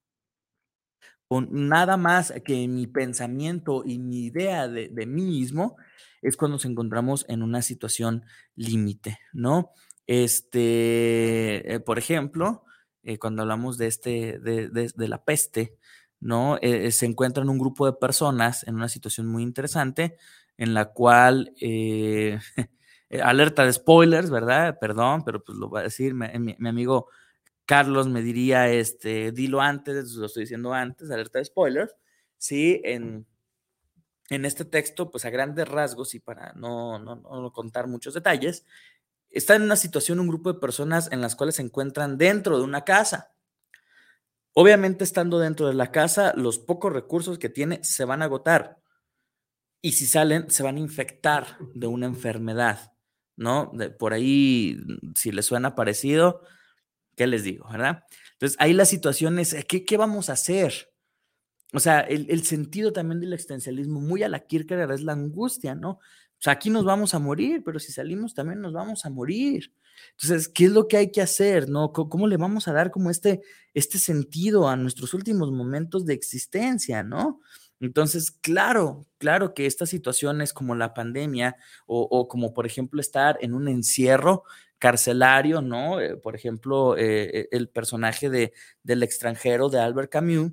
D: con nada más que mi pensamiento y mi idea de, de mí mismo, es cuando nos encontramos en una situación límite, ¿no? Este, eh, por ejemplo, eh, cuando hablamos de, este, de, la peste, ¿no? Eh, se encuentran un grupo de personas en una situación muy interesante en la cual, (laughs) eh, alerta de spoilers, ¿verdad? Perdón, pero pues lo voy a decir, mi, amigo Carlos me diría, este, dilo antes, lo estoy diciendo antes, alerta de spoilers, sí, en, en este texto, pues a grandes rasgos y para no, no, no contar muchos detalles, está en una situación un grupo de personas en las cuales se encuentran dentro de una casa. Obviamente, estando dentro de la casa, los pocos recursos que tiene se van a agotar. Y si salen, se van a infectar de una enfermedad, ¿no? por ahí, si les suena parecido, ¿qué les digo, verdad? Entonces, ahí la situación es, ¿qué, qué vamos a hacer? O sea, el, el, sentido también del existencialismo, muy a la Kierkegaard, es la angustia, ¿no? sea, aquí nos vamos a morir, pero si salimos también nos vamos a morir. Entonces, ¿qué es lo que hay que hacer? ¿No? ¿Cómo, le vamos a dar como este, este sentido a nuestros últimos momentos de existencia, ¿no? Entonces, claro, claro que estas situaciones como la pandemia o, como por ejemplo estar en un encierro carcelario, ¿no? Eh, por ejemplo, eh, eh, el personaje de, del extranjero de Albert Camus,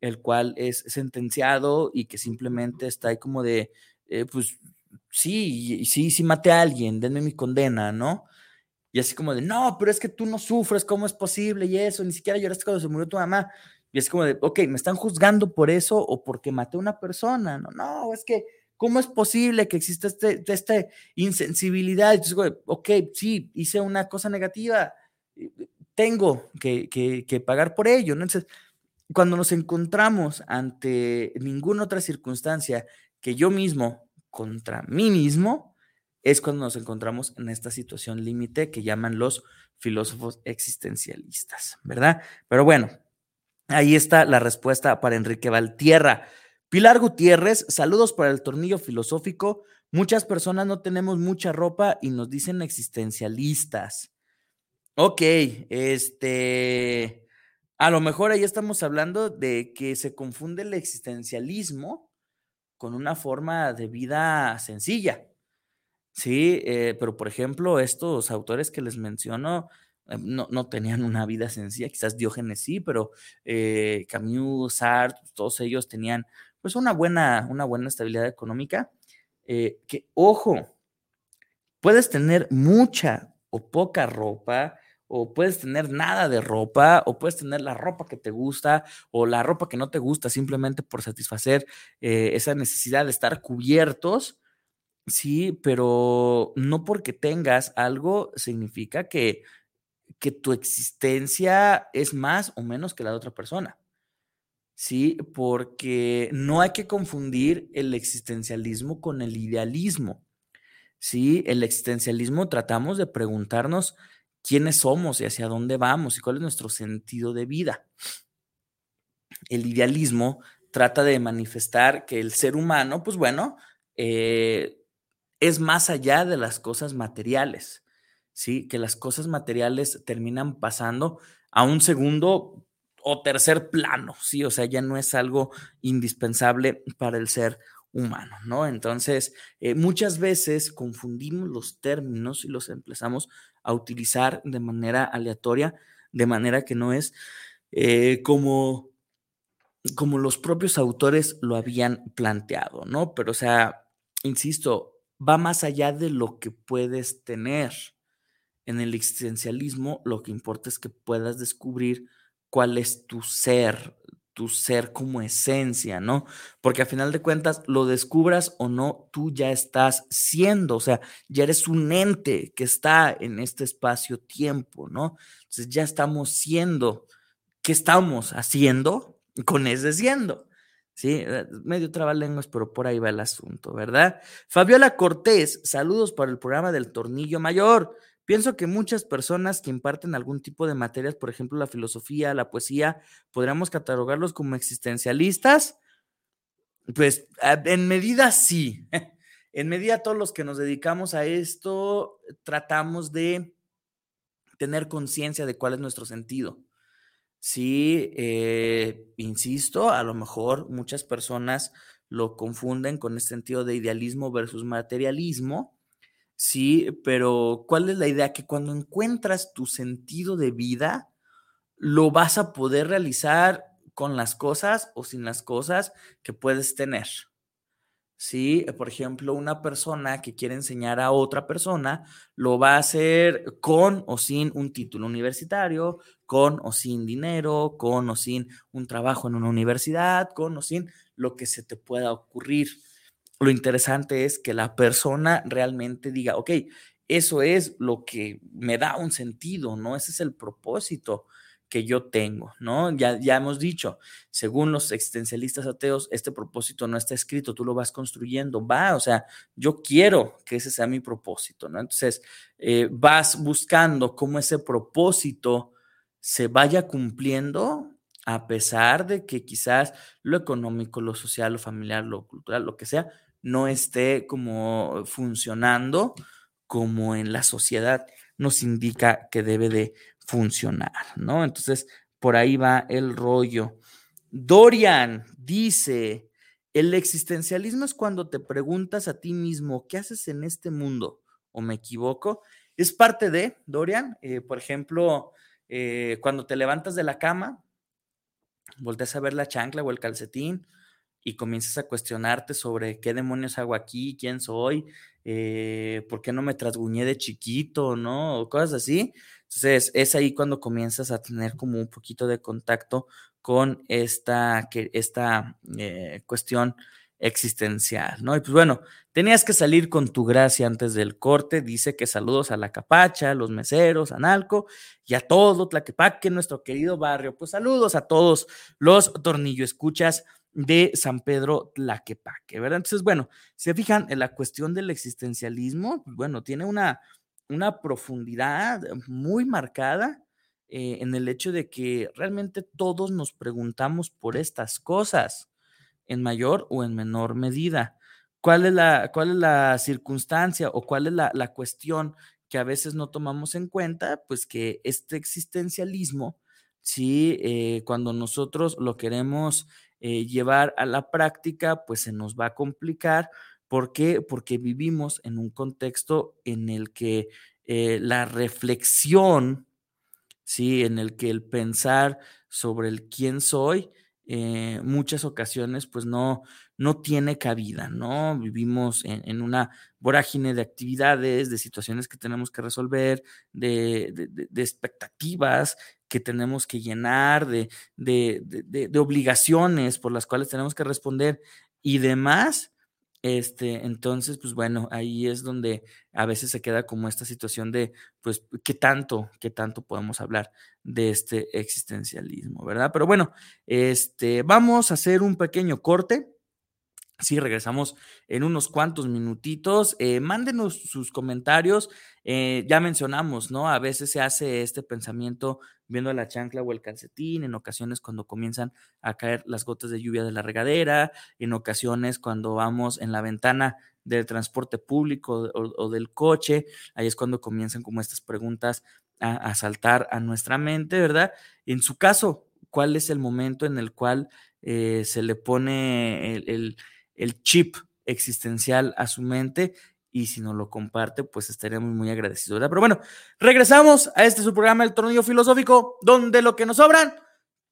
D: el cual es sentenciado y que simplemente está ahí como de, pues sí, sí, sí maté a alguien, denme mi condena, ¿no? Y así como de, no, pero es que tú no sufres, ¿cómo es posible? Y eso, ni siquiera lloraste cuando se murió tu mamá. Y es como de, ok, me están juzgando por eso o porque maté a una persona. No, no, es que, ¿cómo es posible que exista este, esta insensibilidad? Y ok, sí, hice una cosa negativa, tengo que, que, que pagar por ello. ¿no? Entonces, cuando nos encontramos ante ninguna otra circunstancia que yo mismo contra mí mismo, es cuando nos encontramos en esta situación límite que llaman los filósofos existencialistas, ¿verdad? Pero bueno, ahí está la respuesta para Enrique Valtierra. Pilar Gutiérrez, saludos para el tornillo filosófico. Muchas personas no tenemos mucha ropa y nos dicen existencialistas. Ok, este, a lo mejor ahí estamos hablando de que se confunde el existencialismo con una forma de vida sencilla. Sí, eh, pero por ejemplo, estos autores que les menciono no, no, tenían una vida sencilla, quizás Diógenes sí, pero eh, Camus, Sartre, todos ellos tenían pues una buena, una buena estabilidad económica. que, ojo, puedes tener mucha o poca ropa, o puedes tener nada de ropa, o puedes tener la ropa que te gusta, o la ropa que no te gusta, simplemente por satisfacer esa necesidad de estar cubiertos Sí, pero no porque tengas algo significa que, que tu existencia es más o menos que la de otra persona. Sí, porque no hay que confundir el existencialismo con el idealismo. Sí, el existencialismo tratamos de preguntarnos quiénes somos y hacia dónde vamos y cuál es nuestro sentido de vida. El idealismo trata de manifestar que el ser humano, pues bueno, eh, es más allá de las cosas materiales, ¿sí? Que las cosas materiales terminan pasando a un segundo o tercer plano, ¿sí? O sea, ya no es algo indispensable para el ser humano, ¿no? Entonces, eh, muchas veces confundimos los términos y los empezamos a utilizar de manera aleatoria, de manera que no es eh, como, como los propios autores lo habían planteado, ¿no? Pero, o sea, insisto, va más allá de lo que puedes tener. En el existencialismo lo que importa es que puedas descubrir cuál es tu ser, tu ser como esencia, ¿no? Porque a final de cuentas, lo descubras o no, tú ya estás siendo, o sea, ya eres un ente que está en este espacio-tiempo, ¿no? Entonces ya estamos siendo. ¿Qué estamos haciendo con ese siendo? Sí, eh, medio trabalenguas, pero por ahí va el asunto, ¿verdad? Fabiola Cortés, saludos para el programa del Tornillo Mayor. Pienso que muchas personas que imparten algún tipo de materias, por ejemplo, la filosofía, la poesía, podríamos catalogarlos como existencialistas. Pues en medida sí. (laughs) En medida todos los que nos dedicamos a esto tratamos de tener conciencia de cuál es nuestro sentido. Sí, eh, insisto, a lo mejor muchas personas lo confunden con el sentido de idealismo versus materialismo, sí, pero ¿cuál es la idea? Que cuando encuentras tu sentido de vida, lo vas a poder realizar con las cosas o sin las cosas que puedes tener. Sí, por ejemplo, una persona que quiere enseñar a otra persona lo va a hacer con o sin un título universitario, con o sin dinero, con o sin un trabajo en una universidad, con o sin lo que se te pueda ocurrir. Lo interesante es que la persona realmente diga, ok, eso es lo que me da un sentido, ¿no? Ese es el propósito que yo tengo, ¿no? Ya, ya hemos dicho, según los existencialistas ateos, este propósito no está escrito, tú lo vas construyendo, va, o sea, yo quiero que ese sea mi propósito, ¿no? Entonces, eh, vas buscando cómo ese propósito se vaya cumpliendo a pesar de que quizás lo económico, lo social, lo familiar, lo cultural, lo que sea, no esté como funcionando como en la sociedad nos indica que debe de funcionar, ¿no? Entonces, por ahí va el rollo. Dorian dice, el existencialismo es cuando te preguntas a ti mismo, ¿qué haces en este mundo? ¿O me equivoco? Es parte de, Dorian, eh, por ejemplo, eh, cuando te levantas de la cama, volteas a ver la chancla o el calcetín y comienzas a cuestionarte sobre qué demonios hago aquí, quién soy, eh, por qué no me trasguñé de chiquito, ¿no? O cosas así. Entonces, es ahí cuando comienzas a tener como un poquito de contacto con esta, que, esta eh, cuestión existencial, ¿no? Y pues bueno, tenías que salir con tu gracia antes del corte. Dice que saludos a la Capacha, a los meseros, a Nalco y a todo Tlaquepaque, nuestro querido barrio. Pues saludos a todos los tornillo escuchas de San Pedro Tlaquepaque, ¿verdad? Entonces, bueno, se fijan en la cuestión del existencialismo, pues, bueno, tiene una, una profundidad muy marcada eh, en el hecho de que realmente todos nos preguntamos por estas cosas en mayor o en menor medida. ¿Cuál es la, cuál es la circunstancia o cuál es la, la cuestión que a veces no tomamos en cuenta? Pues que este existencialismo, sí, eh, cuando nosotros lo queremos eh, llevar a la práctica, pues se nos va a complicar. ¿Por qué? Porque vivimos en un contexto en el que eh, la reflexión, ¿sí? En el que el pensar sobre el quién soy, eh, muchas ocasiones pues no, no tiene cabida, ¿no? Vivimos en, una vorágine de actividades, de situaciones que tenemos que resolver, de, de, expectativas que tenemos que llenar, de, de, obligaciones por las cuales tenemos que responder y demás. Este, entonces, pues bueno, ahí es donde a veces se queda como esta situación de, pues, ¿qué tanto, qué tanto podemos hablar de este existencialismo, verdad? Pero bueno, este, vamos a hacer un pequeño corte. Sí, regresamos en unos cuantos minutitos. Eh, mándenos sus comentarios. Eh, ya mencionamos, ¿no? A veces se hace este pensamiento viendo la chancla o el calcetín, en ocasiones cuando comienzan a caer las gotas de lluvia de la regadera, en ocasiones cuando vamos en la ventana del transporte público o, del coche, ahí es cuando comienzan como estas preguntas a, saltar a nuestra mente, ¿verdad? En su caso, ¿cuál es el momento en el cual eh, se le pone el chip existencial a su mente y si nos lo comparte, pues estaremos muy agradecidos, ¿verdad? Pero bueno, regresamos a este su programa, El Tornillo Filosófico, donde lo que nos sobran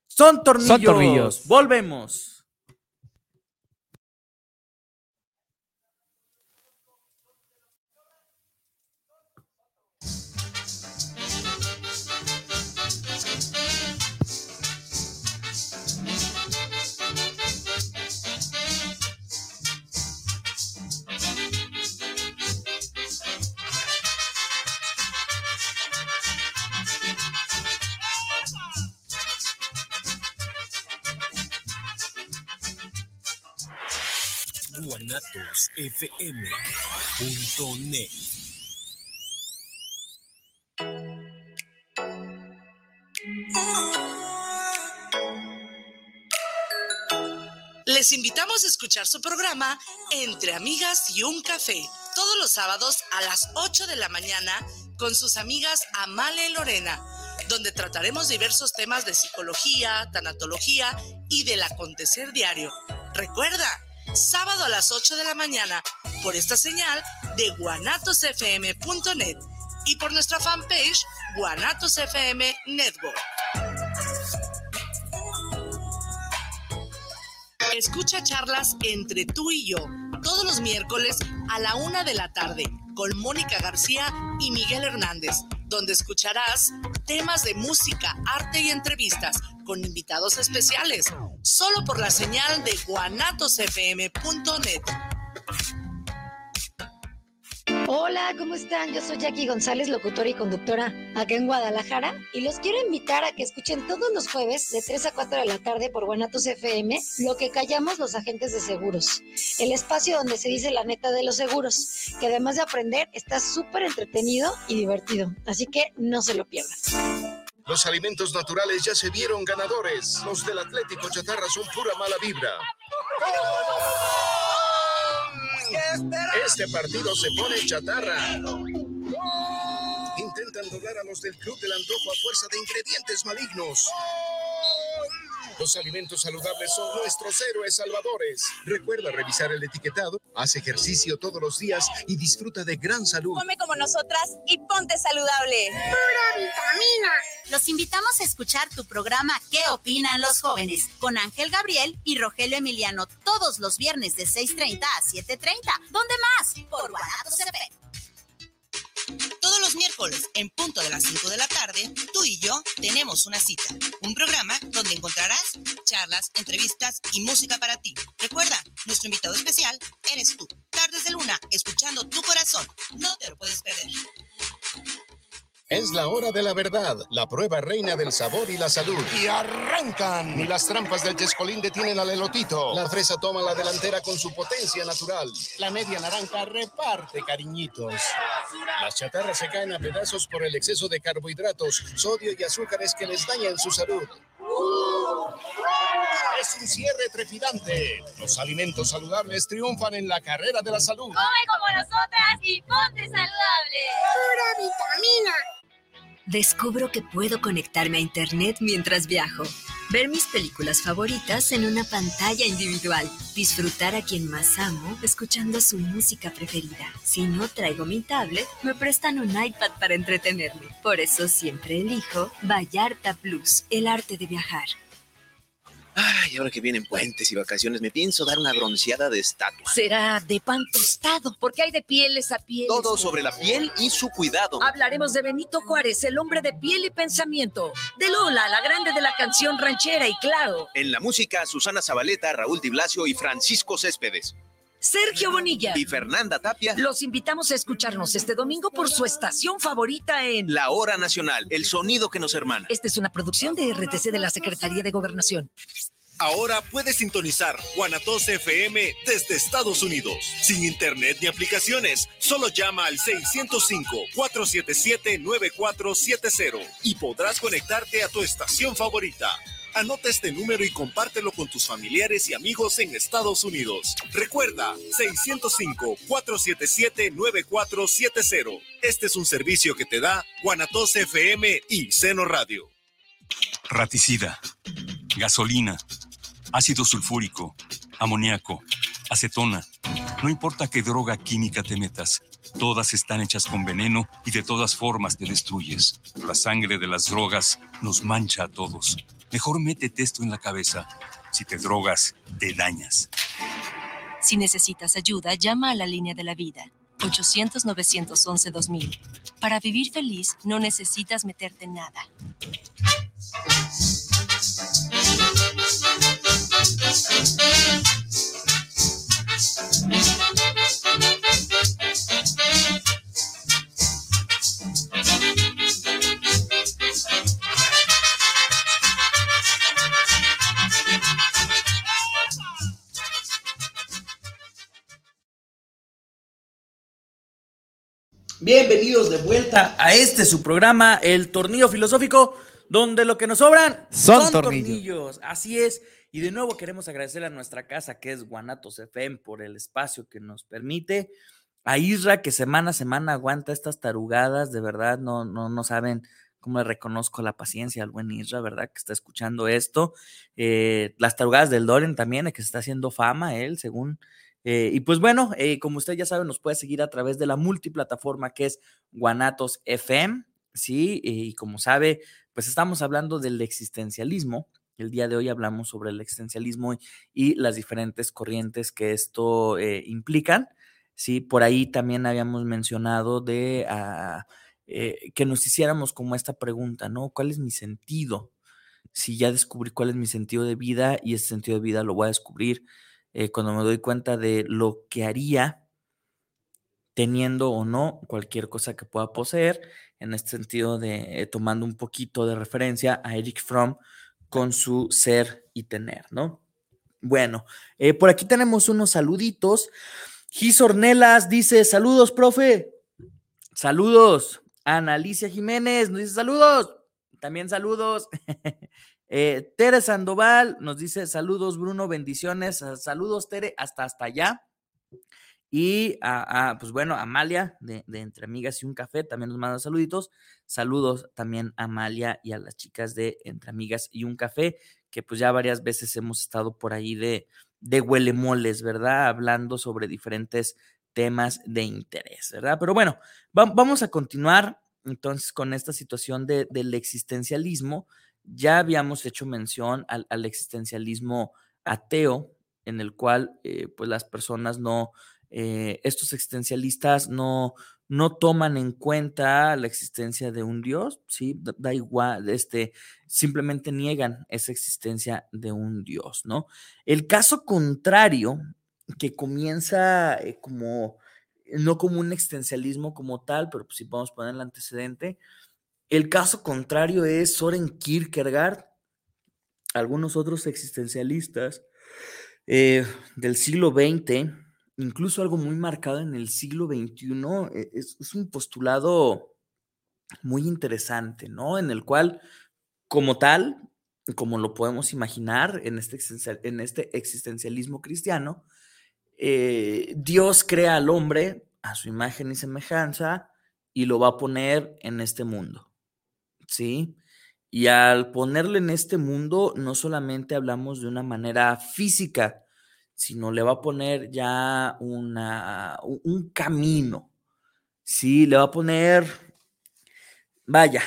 D: son tornillos. Son tornillos. Volvemos.
F: guanatosfm.net.
A: Les invitamos a escuchar su programa Entre Amigas y un Café, todos los sábados a las 8 de la mañana con sus amigas Amale y Lorena, donde trataremos diversos temas de psicología, tanatología y del acontecer diario. Recuerda, sábado a las 8 de la mañana, por esta señal de guanatosfm.net y por nuestra fanpage Guanatos FM Network. Escucha charlas entre tú y yo todos los miércoles a la una de la tarde con Mónica García y Miguel Hernández, donde escucharás temas de música, arte y entrevistas con invitados especiales, solo por la señal de guanatosfm.net.
G: Hola, ¿cómo están? Yo soy Jackie González, locutora y conductora acá en Guadalajara y los quiero invitar a que escuchen todos los jueves de 3 a 4 de la tarde por Guanatos FM lo que callamos los agentes de seguros, el espacio donde se dice la neta de los seguros, que además de aprender está súper entretenido y divertido, así que no se lo pierdan.
H: Los alimentos naturales ya se vieron ganadores. Los del Atlético Chatarra son pura mala vibra. Este partido se pone chatarra. Intentan doblar a los del Club del Antojo a fuerza de ingredientes malignos. Los alimentos saludables son nuestros héroes salvadores. Recuerda revisar el etiquetado, haz ejercicio todos los días y disfruta de gran salud.
I: Come como nosotras y ponte saludable.
J: Pura vitamina.
B: Los invitamos a escuchar tu programa ¿Qué opinan los jóvenes? con Ángel Gabriel y Rogelio Emiliano todos los viernes de 6.30 a 7.30. ¿Dónde más? Por Guanatos todos los miércoles, en punto de las 5 de la tarde, tú y yo tenemos una cita. Un programa donde encontrarás charlas, entrevistas y música para ti. Recuerda, nuestro invitado especial eres tú. Tardes de luna, escuchando tu corazón. No te lo puedes perder.
H: Es la hora de la verdad, la prueba reina del sabor y la salud.
F: Y arrancan.
H: Ni las trampas del Chescolín detienen al elotito. La fresa toma la delantera con su potencia natural.
F: La media naranja reparte cariñitos.
H: Las chatarras se caen a pedazos por el exceso de carbohidratos, sodio y azúcares que les dañan su salud. Es un cierre trepidante. Los alimentos saludables triunfan en la carrera de la salud.
I: Come como nosotras y ponte saludable.
J: Pura vitamina.
K: Descubro que puedo conectarme a Internet mientras viajo, ver mis películas favoritas en una pantalla individual, disfrutar a quien más amo escuchando su música preferida. Si no traigo mi tablet, me prestan un iPad para entretenerme. Por eso siempre elijo Vallarta Plus, el arte de viajar.
L: Ay, ahora que vienen puentes y vacaciones, me pienso dar una bronceada de estatua.
M: Será de pan tostado, porque hay de pieles a pieles.
L: Todo sobre la piel y su cuidado.
M: Hablaremos de Benito Juárez, el hombre de piel y pensamiento. De Lola, la grande de la canción ranchera y claro.
L: En la música, Susana Zabaleta, Raúl Di Blasio y Francisco Céspedes.
M: Sergio Bonilla
L: y Fernanda Tapia.
M: Los invitamos a escucharnos este domingo por su estación favorita en
L: La Hora Nacional, el sonido que nos hermana.
M: Esta es una producción de RTC de la Secretaría de Gobernación.
F: Ahora puedes sintonizar Guanatos FM desde Estados Unidos, sin internet ni aplicaciones. Solo llama al 605-477-9470 y podrás conectarte a tu estación favorita. Anota este número y compártelo con tus familiares y amigos en Estados Unidos. Recuerda, 605-477-9470. Este es un servicio que te da Guanatos FM y Seno Radio.
N: Raticida, gasolina, ácido sulfúrico, amoníaco, acetona. No importa qué droga química te metas, todas están hechas con veneno y de todas formas te destruyes. La sangre de las drogas nos mancha a todos. Mejor métete esto en la cabeza. Si te drogas, te dañas.
K: Si necesitas ayuda, llama a la línea de la vida. 800-911-2000. Para vivir feliz, no necesitas meterte en nada.
D: Bienvenidos de vuelta a este su programa, El Tornillo Filosófico, donde lo que nos sobran
E: son, tornillos.
D: Así es. Y de nuevo queremos agradecer a nuestra casa, que es Guanatos FM, por el espacio que nos permite. A Isra, que semana a semana aguanta estas tarugadas, de verdad, no, no, no saben cómo le reconozco la paciencia al buen Isra, ¿verdad? Que está escuchando esto. Eh, las tarugadas del Doren también, que se está haciendo fama él, según eh, y pues bueno, eh, como usted ya sabe, nos puede seguir a través de la multiplataforma que es Guanatos FM, ¿sí? y como sabe, pues estamos hablando del existencialismo. El día de hoy hablamos sobre el existencialismo y, las diferentes corrientes que esto eh, implican, ¿sí? Por ahí también habíamos mencionado de ah, que nos hiciéramos como esta pregunta, ¿no? ¿Cuál es mi sentido? Si ya descubrí cuál es mi sentido de vida y ese sentido de vida lo voy a descubrir eh, cuando me doy cuenta de lo que haría teniendo o no cualquier cosa que pueda poseer, en este sentido de eh, tomando un poquito de referencia a Eric Fromm con su ser y tener, ¿no? Bueno, eh, por aquí tenemos unos saluditos. Gis Ornelas dice, saludos, profe. Saludos. Ana Alicia Jiménez nos dice, saludos. También saludos. (laughs) Eh, Tere Sandoval nos dice saludos, Bruno, bendiciones. Ah, saludos, Tere, hasta hasta allá. Y a, pues bueno, Amalia de, Entre Amigas y un Café también nos manda saluditos. Saludos también a Amalia y a las chicas de Entre Amigas y un Café, que pues ya varias veces hemos estado por ahí de, de huelemoles, ¿verdad? Hablando sobre diferentes temas de interés, ¿verdad? Pero bueno, vamos a continuar entonces con esta situación del existencialismo ya habíamos hecho mención al, existencialismo ateo, en el cual eh, pues las personas no, eh, estos existencialistas no, no toman en cuenta la existencia de un Dios, ¿sí? Da, igual, este, simplemente niegan esa existencia de un Dios, ¿no? El caso contrario, que comienza eh, como, no como un existencialismo como tal, pero pues si podemos poner el antecedente, El caso contrario es Soren Kierkegaard, algunos otros existencialistas eh, del siglo XX, incluso algo muy marcado en el siglo XXI, eh, es, un postulado muy interesante, ¿no? En el cual, como tal, como lo podemos imaginar en este, en este existencialismo cristiano, eh, Dios crea al hombre a su imagen y semejanza y lo va a poner en este mundo, ¿sí? Y al ponerle en este mundo, no solamente hablamos de una manera física, sino le va a poner ya una, un camino, ¿sí? Le va a poner, vaya,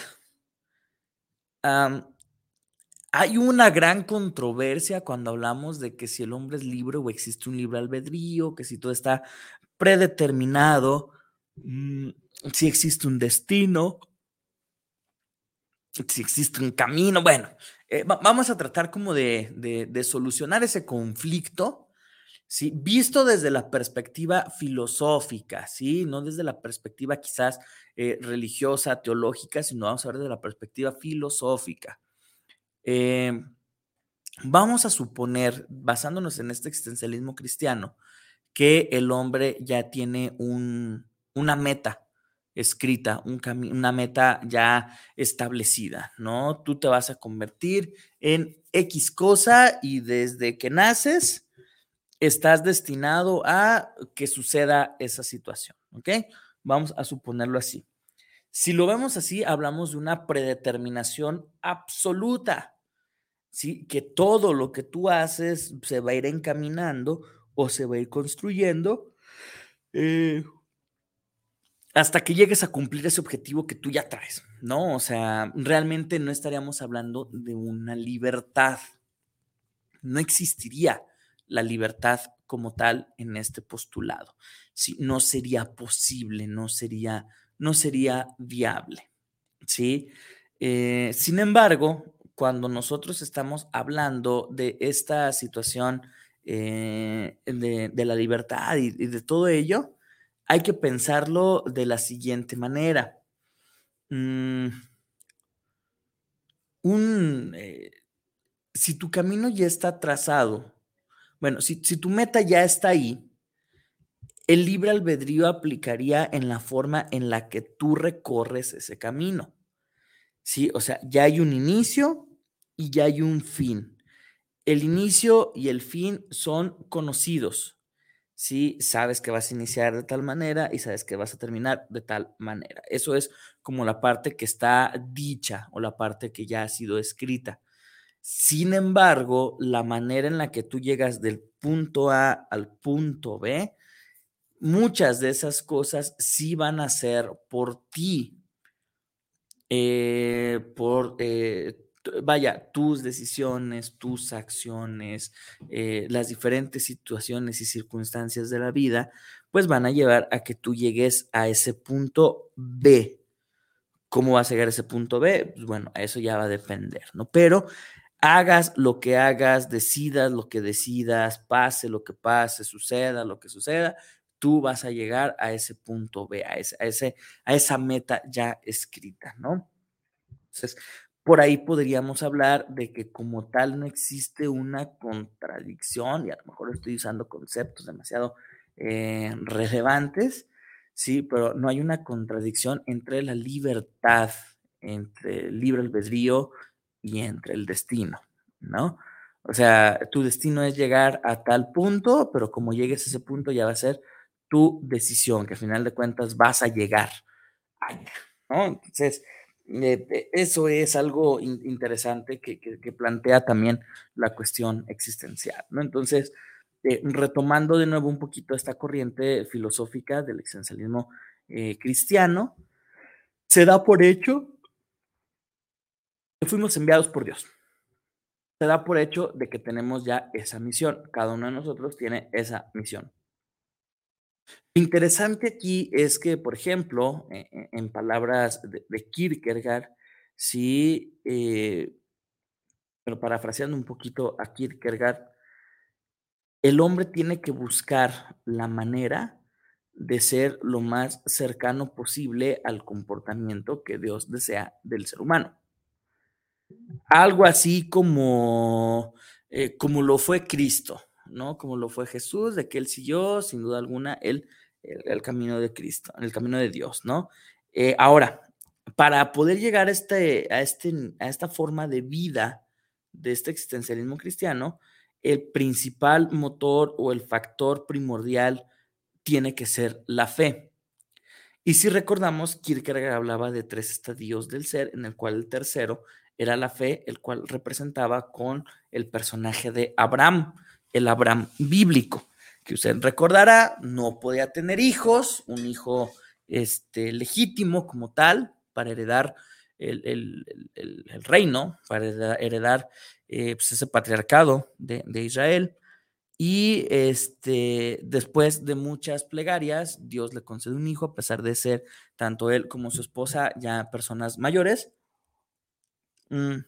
D: hay una gran controversia cuando hablamos de que si el hombre es libre o existe un libre albedrío, que si todo está predeterminado, mm, si existe un destino, si existe un camino. Bueno, eh, vamos a tratar como de, solucionar ese conflicto, ¿sí? Visto desde la perspectiva filosófica, ¿sí? No desde la perspectiva quizás eh, religiosa, teológica, sino vamos a ver desde la perspectiva filosófica. Eh, vamos a suponer, basándonos en este existencialismo cristiano, que el hombre ya tiene un, una meta, escrita, un una meta ya establecida, ¿no? Tú te vas a convertir en X cosa y desde que naces estás destinado a que suceda esa situación, ¿ok? Vamos a suponerlo así. Si lo vemos así, hablamos de una predeterminación absoluta, ¿sí? Que todo lo que tú haces se va a ir encaminando o se va a ir construyendo eh, hasta que llegues a cumplir ese objetivo que tú ya traes, ¿no? O sea, realmente no estaríamos hablando de una libertad. No existiría la libertad como tal en este postulado. Sí, no sería posible, no sería, no sería viable. ¿sí? Eh, sin embargo, cuando nosotros estamos hablando de esta situación eh, de, la libertad y de todo ello, hay que pensarlo de la siguiente manera. Mm, un, eh, si tu camino ya está trazado, bueno, si, si tu meta ya está ahí, el libre albedrío aplicaría en la forma en la que tú recorres ese camino. ¿Sí? O sea, ya hay un inicio y ya hay un fin. El inicio y el fin son conocidos si sabes que vas a iniciar de tal manera y sabes que vas a terminar de tal manera. Eso es como la parte que está dicha o la parte que ya ha sido escrita. Sin embargo, la manera en la que tú llegas del punto A al punto B, muchas de esas cosas sí van a ser por ti, eh, por eh, vaya, tus decisiones, tus acciones, eh, las diferentes situaciones y circunstancias de la vida, pues van a llevar a que tú llegues a ese punto B. ¿Cómo vas a llegar a ese punto B? Pues bueno, eso ya va a depender, ¿no? Pero hagas lo que hagas, decidas lo que decidas, pase lo que pase, suceda lo que suceda, tú vas a llegar a ese punto B, a, ese, a, ese, a esa meta ya escrita, ¿no? Entonces, por ahí podríamos hablar de que como tal no existe una contradicción, y a lo mejor estoy usando conceptos demasiado eh, relevantes, sí, pero no hay una contradicción entre la libertad, entre el libre albedrío y entre el destino, ¿no? O sea, tu destino es llegar a tal punto, pero como llegues a ese punto ya va a ser tu decisión, que al final de cuentas vas a llegar allá, ¿no? Entonces, eso es algo interesante que, plantea también la cuestión existencial, ¿no? Entonces, eh, retomando de nuevo un poquito esta corriente filosófica del existencialismo eh, cristiano, se da por hecho que fuimos enviados por Dios. Se da por hecho de que tenemos ya esa misión. Cada uno de nosotros tiene esa misión. Lo interesante aquí es que, por ejemplo, e, e, en palabras de, Kierkegaard, sí, eh, pero parafraseando un poquito a Kierkegaard, el hombre tiene que buscar la manera de ser lo más cercano posible al comportamiento que Dios desea del ser humano. Algo así como, eh, como lo fue Cristo, ¿no? Como lo fue Jesús, de que él siguió, sin duda alguna, el, el, camino de Cristo, el camino de Dios, ¿no? Eh, ahora, para poder llegar a, este, a, este, a esta forma de vida de este existencialismo cristiano, el principal motor o el factor primordial tiene que ser la fe. Y si recordamos, Kierkegaard hablaba de tres estadios del ser, en el cual el tercero era la fe, el cual representaba con el personaje de Abraham, el Abraham bíblico, que usted recordará, no podía tener hijos, un hijo este, legítimo como tal, para heredar el, reino, para heredar eh, pues, ese patriarcado de, de Israel. Y este, después de muchas plegarias, Dios le concede un hijo, a pesar de ser tanto él como su esposa ya personas mayores. Mm,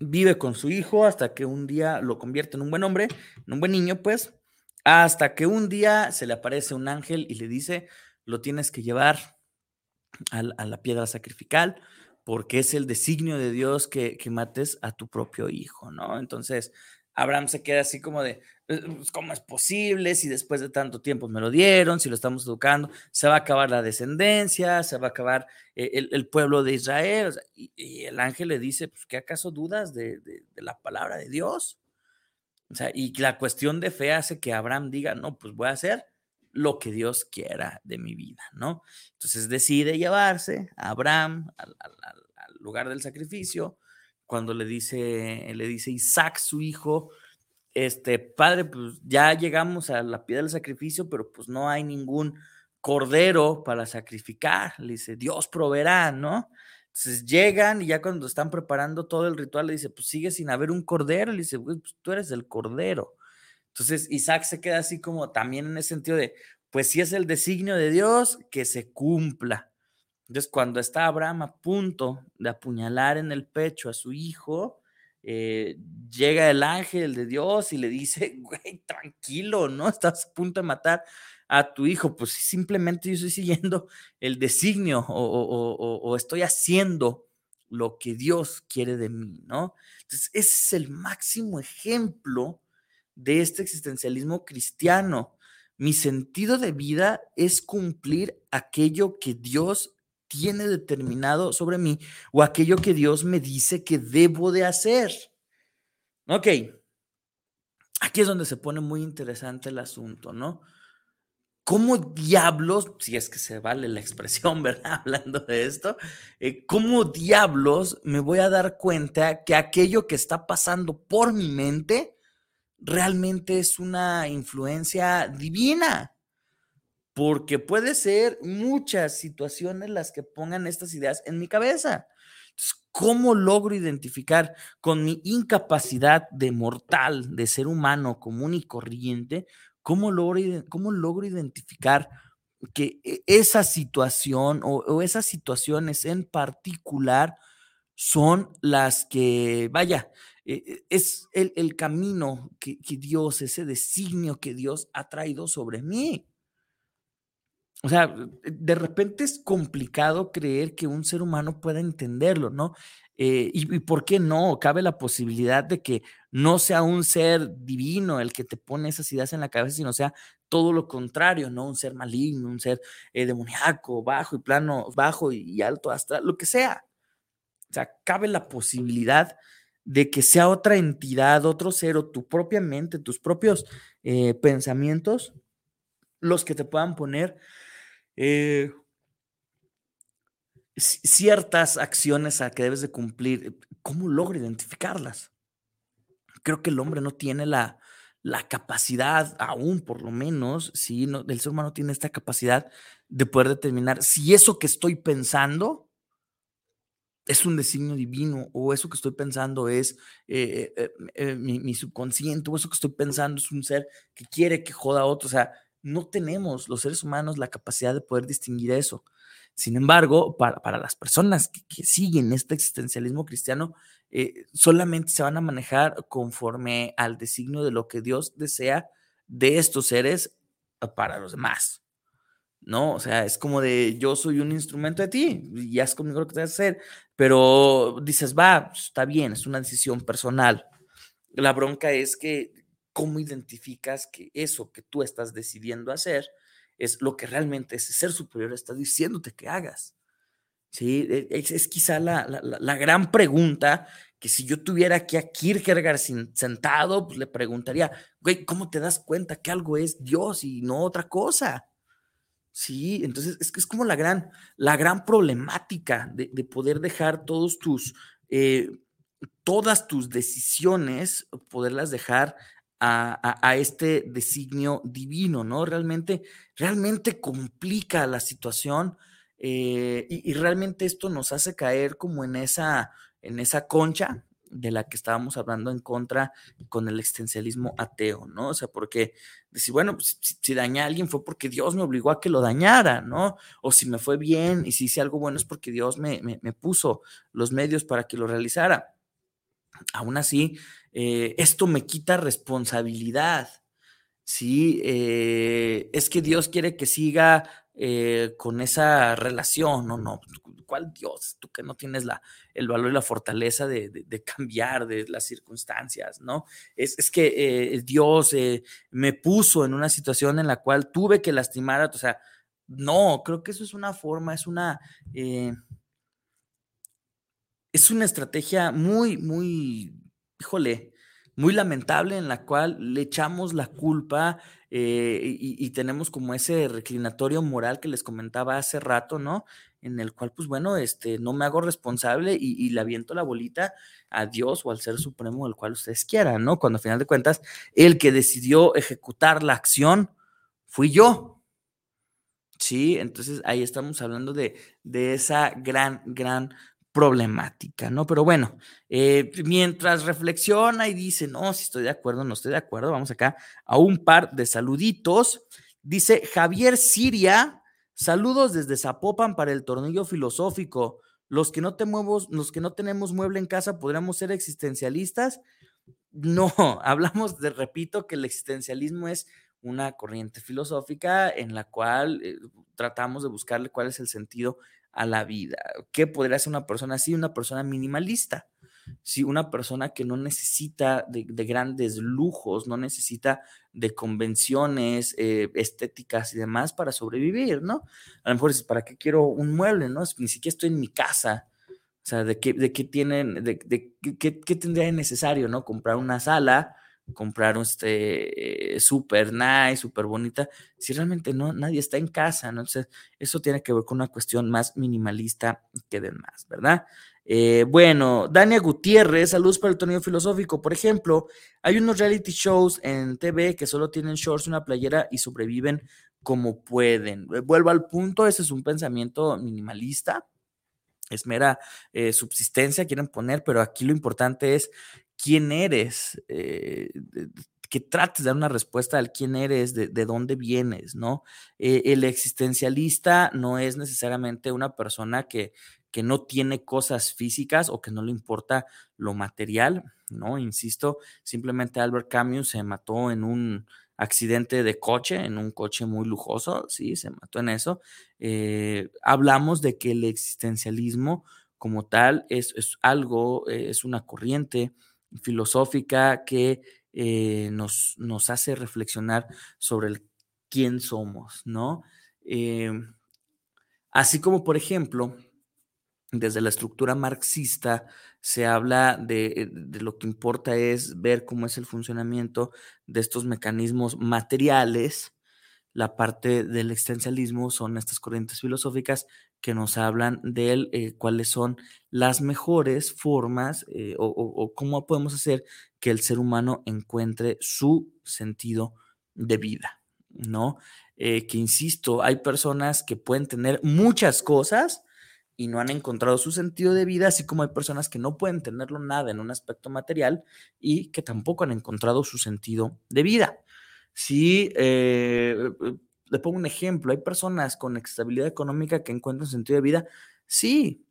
D: vive con su hijo hasta que un día lo convierte en un buen hombre, en un buen niño, pues, hasta que un día se le aparece un ángel y le dice, lo tienes que llevar a, la piedra sacrificial, porque es el designio de Dios que, que mates a tu propio hijo, ¿no? Entonces, Abraham se queda así como de, eh, pues, ¿cómo es posible? Si después de tanto tiempo me lo dieron, si lo estamos educando, se va a acabar la descendencia, se va a acabar eh, el, pueblo de Israel. y, el ángel le dice, pues, ¿qué acaso dudas de, la palabra de Dios? O sea, y la cuestión de fe hace que Abraham diga, no, pues voy a hacer lo que Dios quiera de mi vida, ¿no? Entonces decide llevarse a Abraham al lugar del sacrificio, cuando le dice, le dice Isaac, su hijo, este, padre, pues ya llegamos a la piedra del sacrificio, pero pues no hay ningún cordero para sacrificar. Le dice, Dios proveerá, ¿no? Entonces llegan y ya cuando están preparando todo el ritual, le dice, pues sigue sin haber un cordero. Le dice, pues tú eres el cordero. Entonces Isaac se queda así como también en ese sentido de, pues si es el designio de Dios, que se cumpla. Entonces, cuando está Abraham a punto de apuñalar en el pecho a su hijo, eh, llega el ángel de Dios y le dice, (laughs) güey, tranquilo, ¿no? Estás a punto de matar a tu hijo. Pues simplemente yo estoy siguiendo el designio o, estoy haciendo lo que Dios quiere de mí, ¿no? Entonces, ese es el máximo ejemplo de este existencialismo cristiano. Mi sentido de vida es cumplir aquello que Dios tiene determinado sobre mí o aquello que Dios me dice que debo de hacer. Ok, aquí es donde se pone muy interesante el asunto, ¿no? ¿Cómo diablos, si es que se vale la expresión, (laughs) ¿verdad? Hablando de esto, eh, ¿cómo diablos me voy a dar cuenta que aquello que está pasando por mi mente realmente es una influencia divina? Porque puede ser muchas situaciones las que pongan estas ideas en mi cabeza. ¿Cómo logro identificar con mi incapacidad de mortal, de ser humano común y corriente, cómo logro, cómo logro identificar que e, esa situación o, esas situaciones en particular son las que, vaya, e, e, es el, camino que Dios, ese designio que Dios ha traído sobre mí. O sea, de repente es complicado creer que un ser humano pueda entenderlo, ¿no? Eh, y, por qué no? Cabe la posibilidad de que no sea un ser divino el que te pone esas ideas en la cabeza, sino sea todo lo contrario, ¿no? Un ser maligno, un ser eh, demoníaco, bajo y plano, bajo y alto, hasta lo que sea. O sea, cabe la posibilidad de que sea otra entidad, otro ser, o tu propia mente, tus propios eh, pensamientos, los que te puedan poner eh, ciertas acciones a que debes de cumplir, ¿cómo logro identificarlas? Creo que el hombre no tiene la, la capacidad, aún por lo menos, si no, el ser humano tiene esta capacidad de poder determinar si eso que estoy pensando es un designio divino o eso que estoy pensando es eh, eh, mi, mi, subconsciente o eso que estoy pensando es un ser que quiere que joda a otro. O sea, no tenemos los seres humanos la capacidad de poder distinguir eso. Sin embargo, para, las personas que, siguen este existencialismo cristiano, eh, solamente se van a manejar conforme al designio de lo que Dios desea de estos seres para los demás. ¿no? O sea, es como de yo soy un instrumento de ti y haz conmigo lo que te vas a hacer, pero dices, va, pues, está bien, es una decisión personal. La bronca es que, ¿cómo identificas que eso que tú estás decidiendo hacer es lo que realmente ese ser superior está diciéndote que hagas? Sí, e, es, quizá la, la, gran pregunta que si yo tuviera aquí a Kierkegaard sentado, pues le preguntaría, güey, ¿cómo te das cuenta que algo es Dios y no otra cosa? Sí, entonces es que es como la gran, la gran problemática de, poder dejar todos tus, eh, todas tus decisiones, poderlas dejar a, este designio divino, ¿no? Realmente, realmente complica la situación eh, y, realmente esto nos hace caer como en esa, en esa concha de la que estábamos hablando en contra con el existencialismo ateo, ¿no? O sea, porque decir, bueno, pues, si, dañé a alguien fue porque Dios me obligó a que lo dañara, ¿no? O si me fue bien y si hice algo bueno es porque Dios me, puso los medios para que lo realizara. Aún así, eh, esto me quita responsabilidad, ¿sí? Eh, es que Dios quiere que siga eh, con esa relación, no, no, ¿cuál Dios? Tú que no tienes la, el valor y la fortaleza de, cambiar de las circunstancias, ¿no? Es, que eh, Dios me puso en una situación en la cual tuve que lastimar o sea, no, creo que eso es una forma, es una, es una estrategia muy, muy, híjole, muy lamentable en la cual le echamos la culpa y, y, tenemos como ese reclinatorio moral que les comentaba hace rato, ¿no? en el cual, pues bueno, este, no me hago responsable y, le aviento la bolita a Dios o al Ser Supremo, el cual ustedes quieran, ¿no? Cuando a final de cuentas, el que decidió ejecutar la acción fui yo. Sí, entonces ahí estamos hablando de, de esa gran, gran problemática, ¿no? Pero bueno, eh, mientras reflexiona y dice, no, si estoy de acuerdo, no estoy de acuerdo, vamos acá a un par de saluditos. Dice Javier Siria, Saludos desde Zapopan para el tornillo filosófico. Los que no, tenemos, los que no tenemos mueble en casa, ¿podríamos ser existencialistas? No, (laughs) hablamos de, repito, que el existencialismo es una corriente filosófica en la cual eh, tratamos de buscarle cuál es el sentido a la vida. ¿Qué podría ser una persona así? Una persona minimalista. Si una persona que no necesita de, grandes lujos, no necesita de convenciones eh, estéticas y demás para sobrevivir, ¿no? A lo mejor ¿para qué quiero un mueble, no? Ni siquiera estoy en mi casa. O sea, ¿de qué, de qué tienen, de, qué, tendría de necesario, ¿no? Comprar una sala, comprar este eh, súper nice, súper bonita, si realmente no, nadie está en casa, ¿no? Entonces, eso tiene que ver con una cuestión más minimalista que demás, ¿verdad? Eh, bueno, Dania Gutiérrez, saludos para el torneo filosófico. Por ejemplo, hay unos reality shows en TV que solo tienen shorts, una playera y sobreviven como pueden. Eh, vuelvo al punto, ese es un pensamiento minimalista, es mera eh, subsistencia, quieren poner, pero aquí lo importante es quién eres, que trates de dar una respuesta al quién eres, de, dónde vienes, ¿no? el existencialista no es necesariamente una persona que, que no tiene cosas físicas o que no le importa lo material, ¿no? Insisto, simplemente Albert Camus se mató en un accidente de coche, en un coche muy lujoso, sí, se mató en eso. Eh, hablamos de que el existencialismo como tal es, algo, eh, es una corriente filosófica que eh, nos, nos, hace reflexionar sobre el quién somos, ¿no? así como, por ejemplo, desde la estructura marxista se habla de, de, lo que importa es ver cómo es el funcionamiento de estos mecanismos materiales. La parte del existencialismo son estas corrientes filosóficas que nos hablan de eh, cuáles son las mejores formas eh, o, cómo podemos hacer que el ser humano encuentre su sentido de vida, ¿no? Eh, que insisto, hay personas que pueden tener muchas cosas, y no han encontrado su sentido de vida, así como hay personas que no pueden tenerlo nada en un aspecto material y que tampoco han encontrado su sentido de vida. Si eh, le pongo un ejemplo, hay personas con estabilidad económica que encuentran sentido de vida, sí,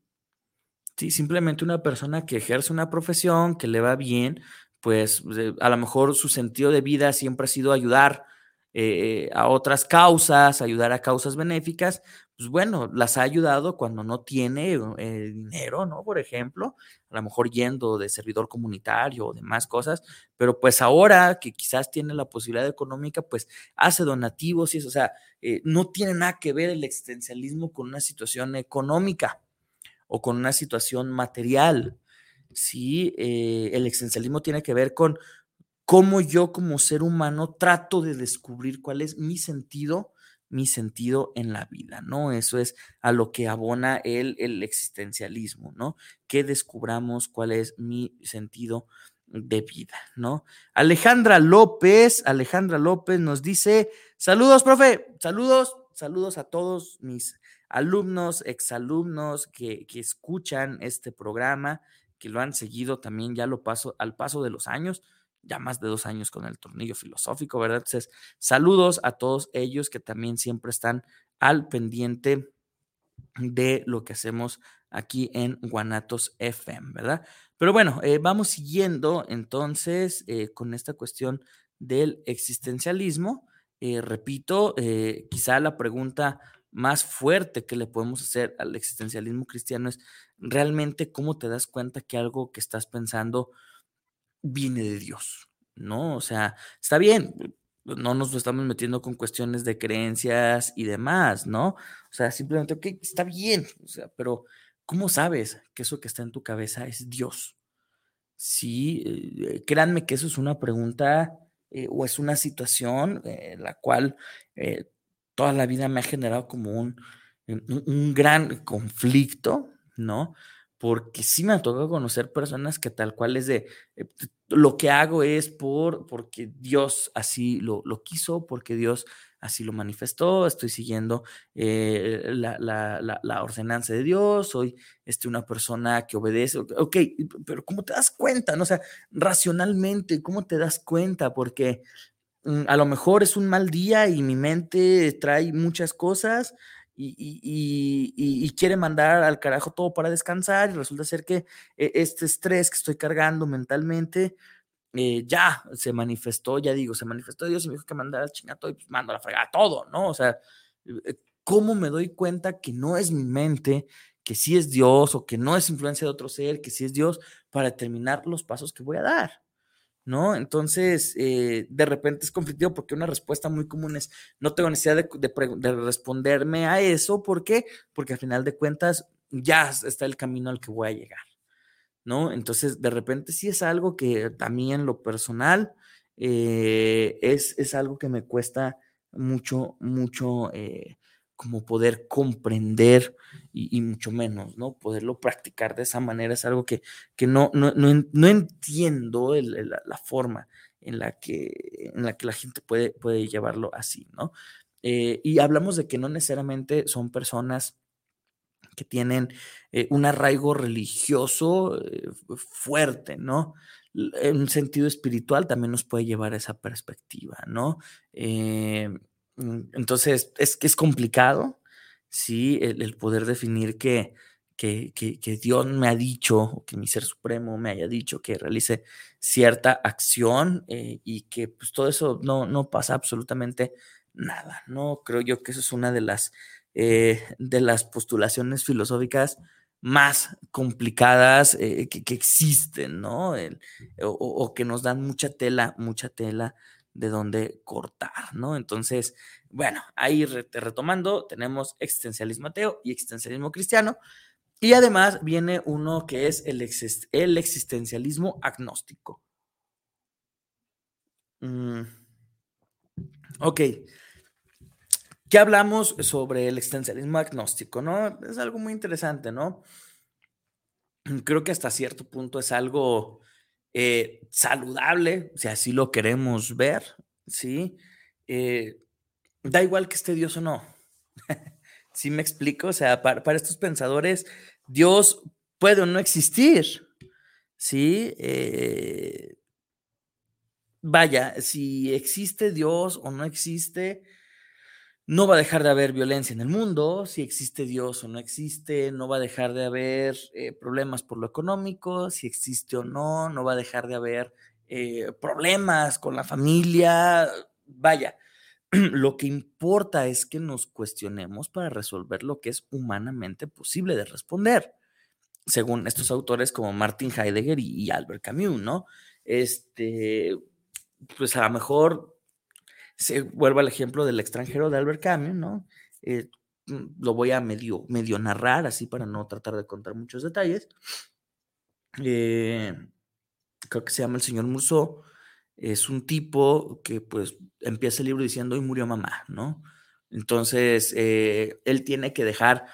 D: sí, simplemente una persona que ejerce una profesión, que le va bien, pues a lo mejor su sentido de vida siempre ha sido ayudar eh, a otras causas, ayudar a causas benéficas, pues bueno, las ha ayudado cuando no tiene eh, dinero, ¿no? Por ejemplo, a lo mejor yendo de servidor comunitario o demás cosas, pero pues ahora que quizás tiene la posibilidad económica, pues hace donativos y eso, o sea, eh, no tiene nada que ver el existencialismo con una situación económica o con una situación material. Sí, el existencialismo tiene que ver con cómo yo como ser humano trato de descubrir cuál es mi sentido, mi sentido en la vida, ¿no? Eso es a lo que abona el, el existencialismo, ¿no? Que descubramos cuál es mi sentido de vida, ¿no? Alejandra López, Alejandra López nos dice, saludos, profe, saludos, saludos a todos mis alumnos, exalumnos que, que escuchan este programa, que lo han seguido también ya lo paso al paso de los años ya más de dos años con el tornillo filosófico, ¿verdad? Entonces, saludos a todos ellos que también siempre están al pendiente de lo que hacemos aquí en Guanatos FM, ¿verdad? Pero bueno, eh, vamos siguiendo entonces eh, con esta cuestión del existencialismo. Eh, repito, quizá la pregunta más fuerte que le podemos hacer al existencialismo cristiano es realmente cómo te das cuenta que algo que estás pensando viene de Dios, ¿no? O sea, está bien, no nos estamos metiendo con cuestiones de creencias y demás, ¿no? O sea, simplemente, ok, está bien, o sea, pero ¿cómo sabes que eso que está en tu cabeza es Dios? Sí, eh, créanme que eso es una pregunta eh, o es una situación eh, la cual toda la vida me ha generado como un, un gran conflicto, ¿no? Porque sí me ha tocado conocer personas que tal cual es de, eh, lo que hago es por, porque Dios así lo, lo quiso, porque Dios así lo manifestó, estoy siguiendo eh, la, la, la, ordenanza de Dios, soy este, una persona que obedece, ok, pero ¿cómo te das cuenta? No? O sea, racionalmente, ¿cómo te das cuenta? Porque mm, a lo mejor es un mal día y mi mente trae muchas cosas y, quiere mandar al carajo todo para descansar y resulta ser que eh, este estrés que estoy cargando mentalmente eh, ya se manifestó, ya digo, se manifestó Dios y me dijo que mandara al chingato y pues mando a la fregada todo, ¿no? O sea, eh, ¿cómo me doy cuenta que no es mi mente, que sí es Dios o que no es influencia de otro ser, que sí es Dios para determinar los pasos que voy a dar? ¿No? Entonces, eh, de repente es conflictivo porque una respuesta muy común es, no tengo necesidad de, responderme a eso, ¿por qué? Porque al final de cuentas ya está el camino al que voy a llegar, ¿no? Entonces, de repente sí es algo que también lo personal eh, es, es, algo que me cuesta mucho, mucho eh, como poder comprender y, mucho menos, ¿no? Poderlo practicar de esa manera es algo que, que no, no, no, entiendo la, forma en la, que, en la que la gente puede, puede llevarlo así, ¿no? Eh, y hablamos de que no necesariamente son personas que tienen eh, un arraigo religioso eh, fuerte, ¿no? En un sentido espiritual también nos puede llevar a esa perspectiva, ¿no? Mm, entonces, es que es complicado, sí, el, poder definir que, que, que, Dios me ha dicho, o que mi ser supremo me haya dicho que realice cierta acción eh, y que pues todo eso no, no pasa absolutamente nada, ¿no? Creo yo que eso es una de las, eh, de las postulaciones filosóficas más complicadas eh, que, existen, ¿no? o, o, que nos dan mucha tela, mucha tela de dónde cortar, ¿no? Entonces, bueno, ahí retomando, tenemos existencialismo ateo y existencialismo cristiano. Y además viene uno que es el, el existencialismo agnóstico. Mm. Ok. ¿Qué hablamos sobre el existencialismo agnóstico? ¿no? Es algo muy interesante, ¿no? Creo que hasta cierto punto es algo eh, saludable, si así lo queremos ver, ¿sí? Eh, da igual que esté Dios o no. (laughs) ¿Sí me explico? O sea, para, estos pensadores, Dios puede o no existir, ¿sí? Eh, vaya, si existe Dios o no existe, no va a dejar de haber violencia en el mundo, si existe Dios o no existe, no va a dejar de haber eh, problemas por lo económico, si existe o no, no va a dejar de haber eh, problemas con la familia, vaya, (clears throat) lo que importa es que nos cuestionemos para resolver lo que es humanamente posible de responder, según estos autores como Martin Heidegger y, Albert Camus, ¿no? Este, pues a lo mejor se vuelve al ejemplo del extranjero de Albert Camus, ¿no? Eh, mm, lo voy a medio, medio narrar así para no tratar de contar muchos detalles. Eh, creo que se llama el señor Musso, es un tipo que pues empieza el libro diciendo hoy murió mamá, ¿no? Entonces, eh, él tiene que dejar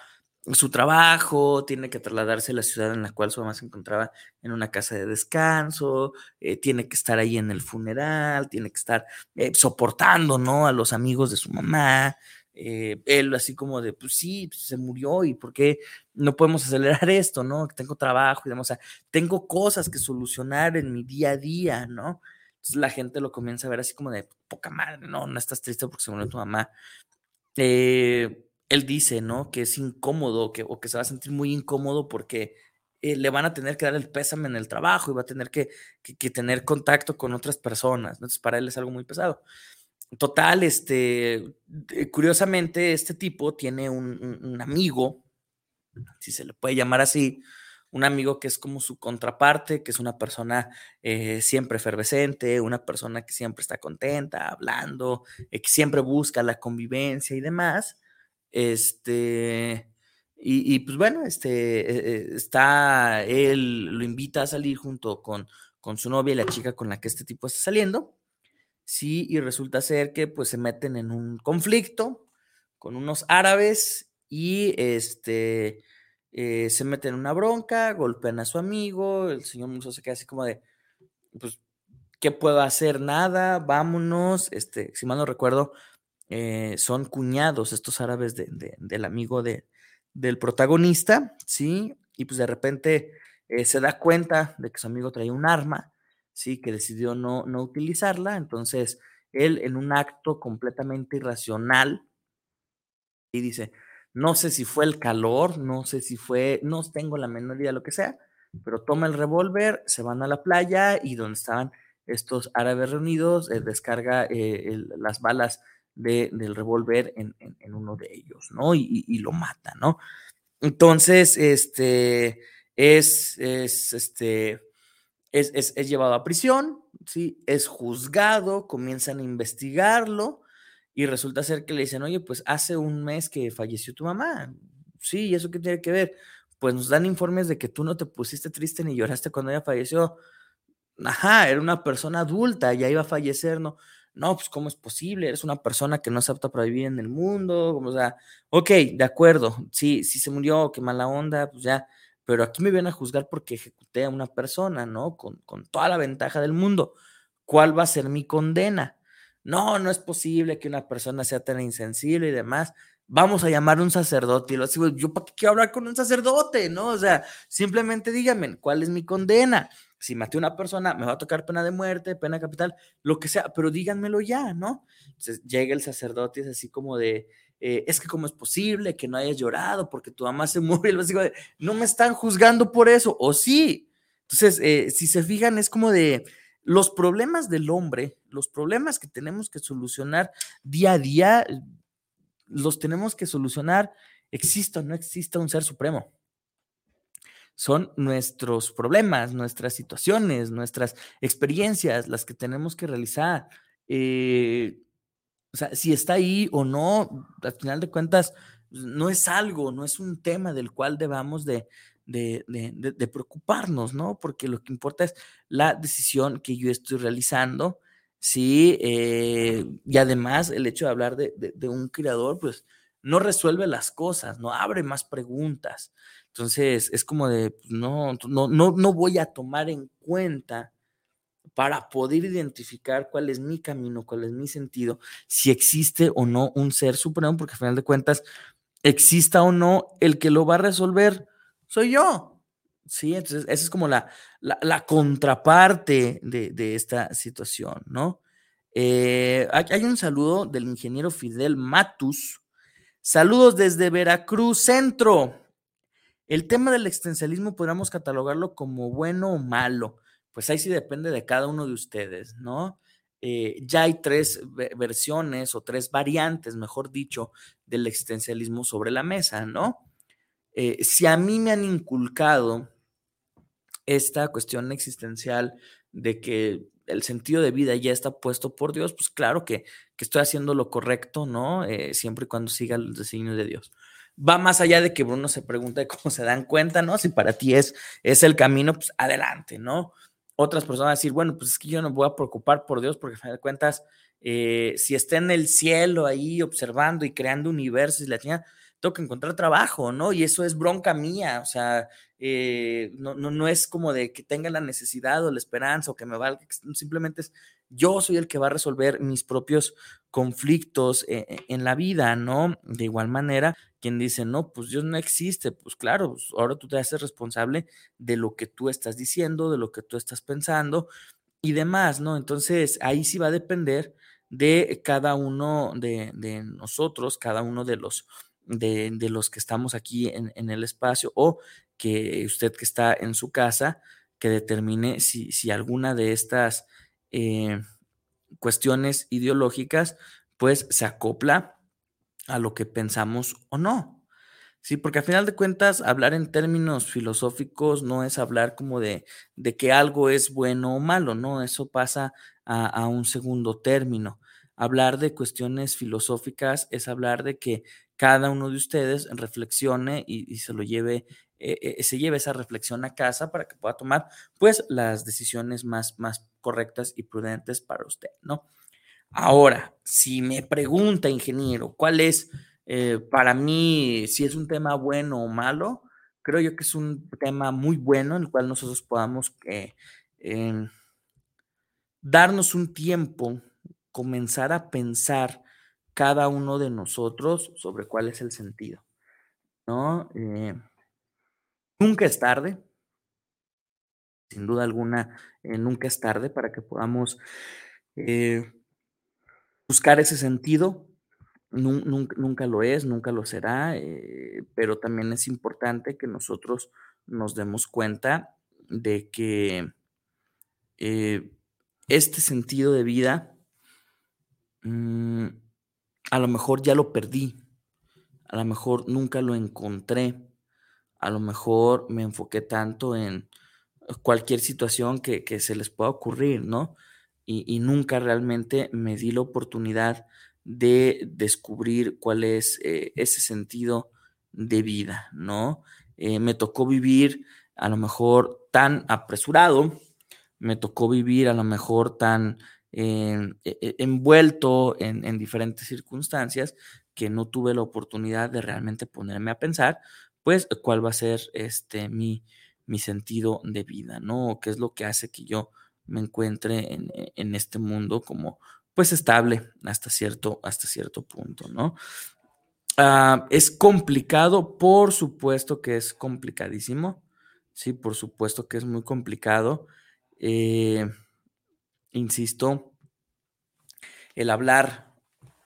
D: su trabajo, tiene que trasladarse a la ciudad en la cual su mamá se encontraba en una casa de descanso, eh, tiene que estar ahí en el funeral, tiene que estar eh, soportando, ¿no? A los amigos de su mamá. él así como de, pues sí, pues, se murió y por qué no podemos acelerar (laughs) esto, ¿no? Tengo trabajo y demás, o sea, tengo cosas que solucionar en mi día a día, ¿no? la gente lo comienza a ver así como de poca madre, no, no estás triste porque se murió tu mamá. Eh, él dice, ¿no? Que es incómodo que, o que se va a sentir muy incómodo porque eh, le van a tener que dar el pésame en el trabajo y va a tener que, tener contacto con otras personas. Entonces, para él es algo muy pesado. Total, este, curiosamente, este tipo tiene un, amigo, si se le puede llamar así, un amigo que es como su contraparte, que es una persona eh, siempre efervescente, una persona que siempre está contenta, hablando, eh, que siempre busca la convivencia y demás. Este, y, pues bueno, este, eh, está, él lo invita a salir junto con, con su novia y la chica con la que este tipo está saliendo. Sí, y resulta ser que pues se meten en un conflicto con unos árabes y este, eh, se mete en una bronca, golpean a su amigo, el señor Muso se queda así como de, pues, ¿qué puedo hacer? Nada, vámonos. Este, si mal no recuerdo, eh, son cuñados estos árabes del amigo de, del protagonista, ¿sí? Y pues de repente eh, se da cuenta de que su amigo traía un arma, ¿sí? Que decidió no, no utilizarla, entonces él en un acto completamente irracional, y dice, no sé si fue el calor, no sé si fue, no tengo la menor idea de lo que sea, pero toma el revólver, se van a la playa y donde estaban estos árabes reunidos, eh, descarga las balas del revólver en, uno de ellos, ¿no? Y, lo mata, ¿no? Entonces, este, es, es, este, es, es llevado a prisión, ¿sí? Es juzgado, comienzan a investigarlo, y resulta ser que le dicen, oye, pues hace un mes que falleció tu mamá. Sí, ¿y eso qué tiene que ver? Pues nos dan informes de que tú no te pusiste triste ni lloraste cuando ella falleció. Ajá, era una persona adulta, ya iba a fallecer, ¿no? No, pues ¿cómo es posible? Eres una persona que no es apta para vivir en el mundo, o sea, ok, de acuerdo, sí, sí se murió, qué mala onda, pues ya, pero aquí me vienen a juzgar porque ejecuté a una persona, ¿no? Con, con toda la ventaja del mundo. ¿Cuál va a ser mi condena? no, no es posible que una persona sea tan insensible y demás. Vamos a llamar a un sacerdote. Y lo digo, yo para qué quiero hablar con un sacerdote, ¿no? O sea, simplemente díganme cuál es mi condena. Si maté a una persona, me va a tocar pena de muerte, pena capital, lo que sea, pero díganmelo ya, ¿no? Entonces llega el sacerdote y es así como de, eh, es que cómo es posible que no hayas llorado porque tu mamá se (laughs) murió. Y digo, no me están juzgando por eso, o sí. Entonces, eh, si se fijan, es como de, los problemas del hombre, los problemas que tenemos que solucionar día a día, los tenemos que solucionar, exista o no exista un ser supremo. Son nuestros problemas, nuestras situaciones, nuestras experiencias, las que tenemos que realizar. Eh, o sea, si está ahí o no, al final de cuentas, no es algo, no es un tema del cual debamos de, de, preocuparnos, ¿no? Porque lo que importa es la decisión que yo estoy realizando, ¿sí? Eh, y además el hecho de hablar de, un creador, pues no resuelve las cosas, no abre más preguntas. Entonces es como de, pues, no, no, no, no voy a tomar en cuenta para poder identificar cuál es mi camino, cuál es mi sentido, si existe o no un ser supremo, porque al final de cuentas, exista o no, el que lo va a resolver soy yo. Sí, entonces esa es como la, la, contraparte de, esta situación, ¿no? Eh, hay un saludo del ingeniero Fidel Matus. Saludos desde Veracruz Centro. El tema del existencialismo podríamos catalogarlo como bueno o malo. Pues ahí sí depende de cada uno de ustedes, ¿no? eh, ya hay tres versiones o tres variantes, mejor dicho, del existencialismo sobre la mesa, ¿no? Eh, si a mí me han inculcado esta cuestión existencial de que el sentido de vida ya está puesto por Dios, pues claro que, estoy haciendo lo correcto, ¿no? Eh, siempre y cuando siga el designio de Dios. Va más allá de que Bruno se pregunte (laughs) cómo se dan cuenta, ¿no? Si para ti es, es el camino, pues adelante, ¿no? Otras personas decir, bueno, pues es que yo no voy a preocupar por Dios porque, a fin de cuentas, eh, si está en el cielo ahí observando y creando universos y la tiene, tengo que encontrar trabajo, ¿no? Y eso es bronca mía, o sea, eh, no, no, no, es como de que tenga la necesidad o la esperanza o que me valga, simplemente es yo soy el que va a resolver mis propios conflictos eh, eh, en la vida, ¿no? De igual manera, quien dice, no, pues Dios no existe, pues claro, pues ahora tú te haces responsable de lo que tú estás diciendo, de lo que tú estás pensando y demás, ¿no? Entonces, ahí sí va a depender de cada uno de, nosotros, cada uno de los, de, los que estamos aquí en, el espacio o que usted que está en su casa, que determine si, si alguna de estas eh, cuestiones ideológicas, pues se acopla a lo que pensamos o no. Sí, porque al final de cuentas, hablar en términos filosóficos no es hablar como de, de que algo es bueno o malo, ¿no? Eso pasa a, un segundo término. Hablar de cuestiones filosóficas es hablar de que cada uno de ustedes reflexione y, se lo lleve, eh, eh, se lleve esa reflexión a casa para que pueda tomar, pues, las decisiones más, más correctas y prudentes para usted, ¿no? Ahora, si me pregunta, ingeniero, ¿cuál es eh, para mí, si es un tema bueno o malo? Creo yo que es un tema muy bueno en el cual nosotros podamos em, darnos un tiempo, comenzar a pensar cada uno de nosotros sobre cuál es el sentido, ¿no? Eh, nunca es tarde, sin duda alguna, eh, nunca es tarde para que podamos eh, buscar ese sentido. Nunca, lo es, nunca lo será, pero también es importante que nosotros nos demos cuenta de que este sentido de vida mm, a lo mejor ya lo perdí, a lo mejor nunca lo encontré, a lo mejor me enfoqué tanto en cualquier situación que, se les pueda ocurrir, ¿no? Y, nunca realmente me di la oportunidad de descubrir cuál es eh, ese sentido de vida, ¿no? Eh, me tocó vivir a lo mejor tan apresurado, me tocó vivir a lo mejor tan e, e, envuelto en, en, diferentes circunstancias que no tuve la oportunidad de realmente ponerme a pensar, pues, cuál va a ser este, mi, mi sentido de vida, ¿no? ¿Qué es lo que hace que yo me encuentre e, en, este mundo como, pues, estable hasta cierto, hasta cierto punto, ¿no? Ah, es complicado, por supuesto que es complicadísimo, sí, por supuesto que es muy complicado. Eh, insisto, el hablar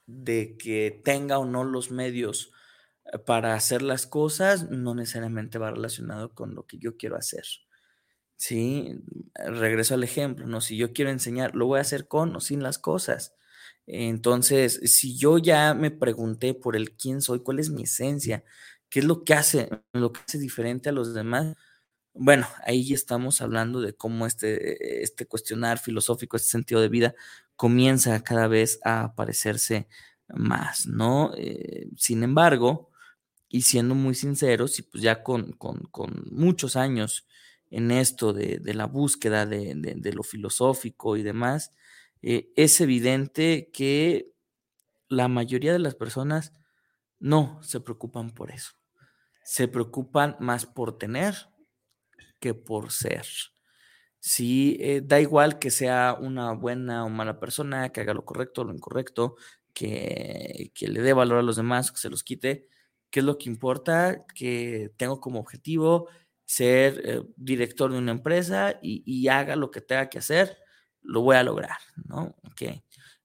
D: de que tenga o no los medios para hacer las cosas no necesariamente va relacionado con lo que yo quiero hacer. Sí, regreso al ejemplo, ¿no? Si yo quiero enseñar, lo voy a hacer con o sin las cosas. Entonces, si yo ya me pregunté por el quién soy, cuál es mi esencia, qué es lo que hace, lo que hace diferente a los demás, bueno, ahí estamos hablando de cómo este, este cuestionar filosófico, este sentido de vida, comienza cada vez a parecerse más, ¿no? Eh, sin embargo, y siendo muy sinceros, y pues ya con, muchos años en esto de, la búsqueda de, lo filosófico y demás, eh, es evidente que la mayoría de las personas no se preocupan por eso. Se preocupan más por tener que por ser. Sí, eh, da igual que sea una buena o mala persona, que haga lo correcto o lo incorrecto, que, que le dé valor a los demás, que se los quite qué es lo que importa, que tengo como objetivo ser eh, director de una empresa y, haga lo que tenga que hacer, lo voy a lograr, ¿no? Ok.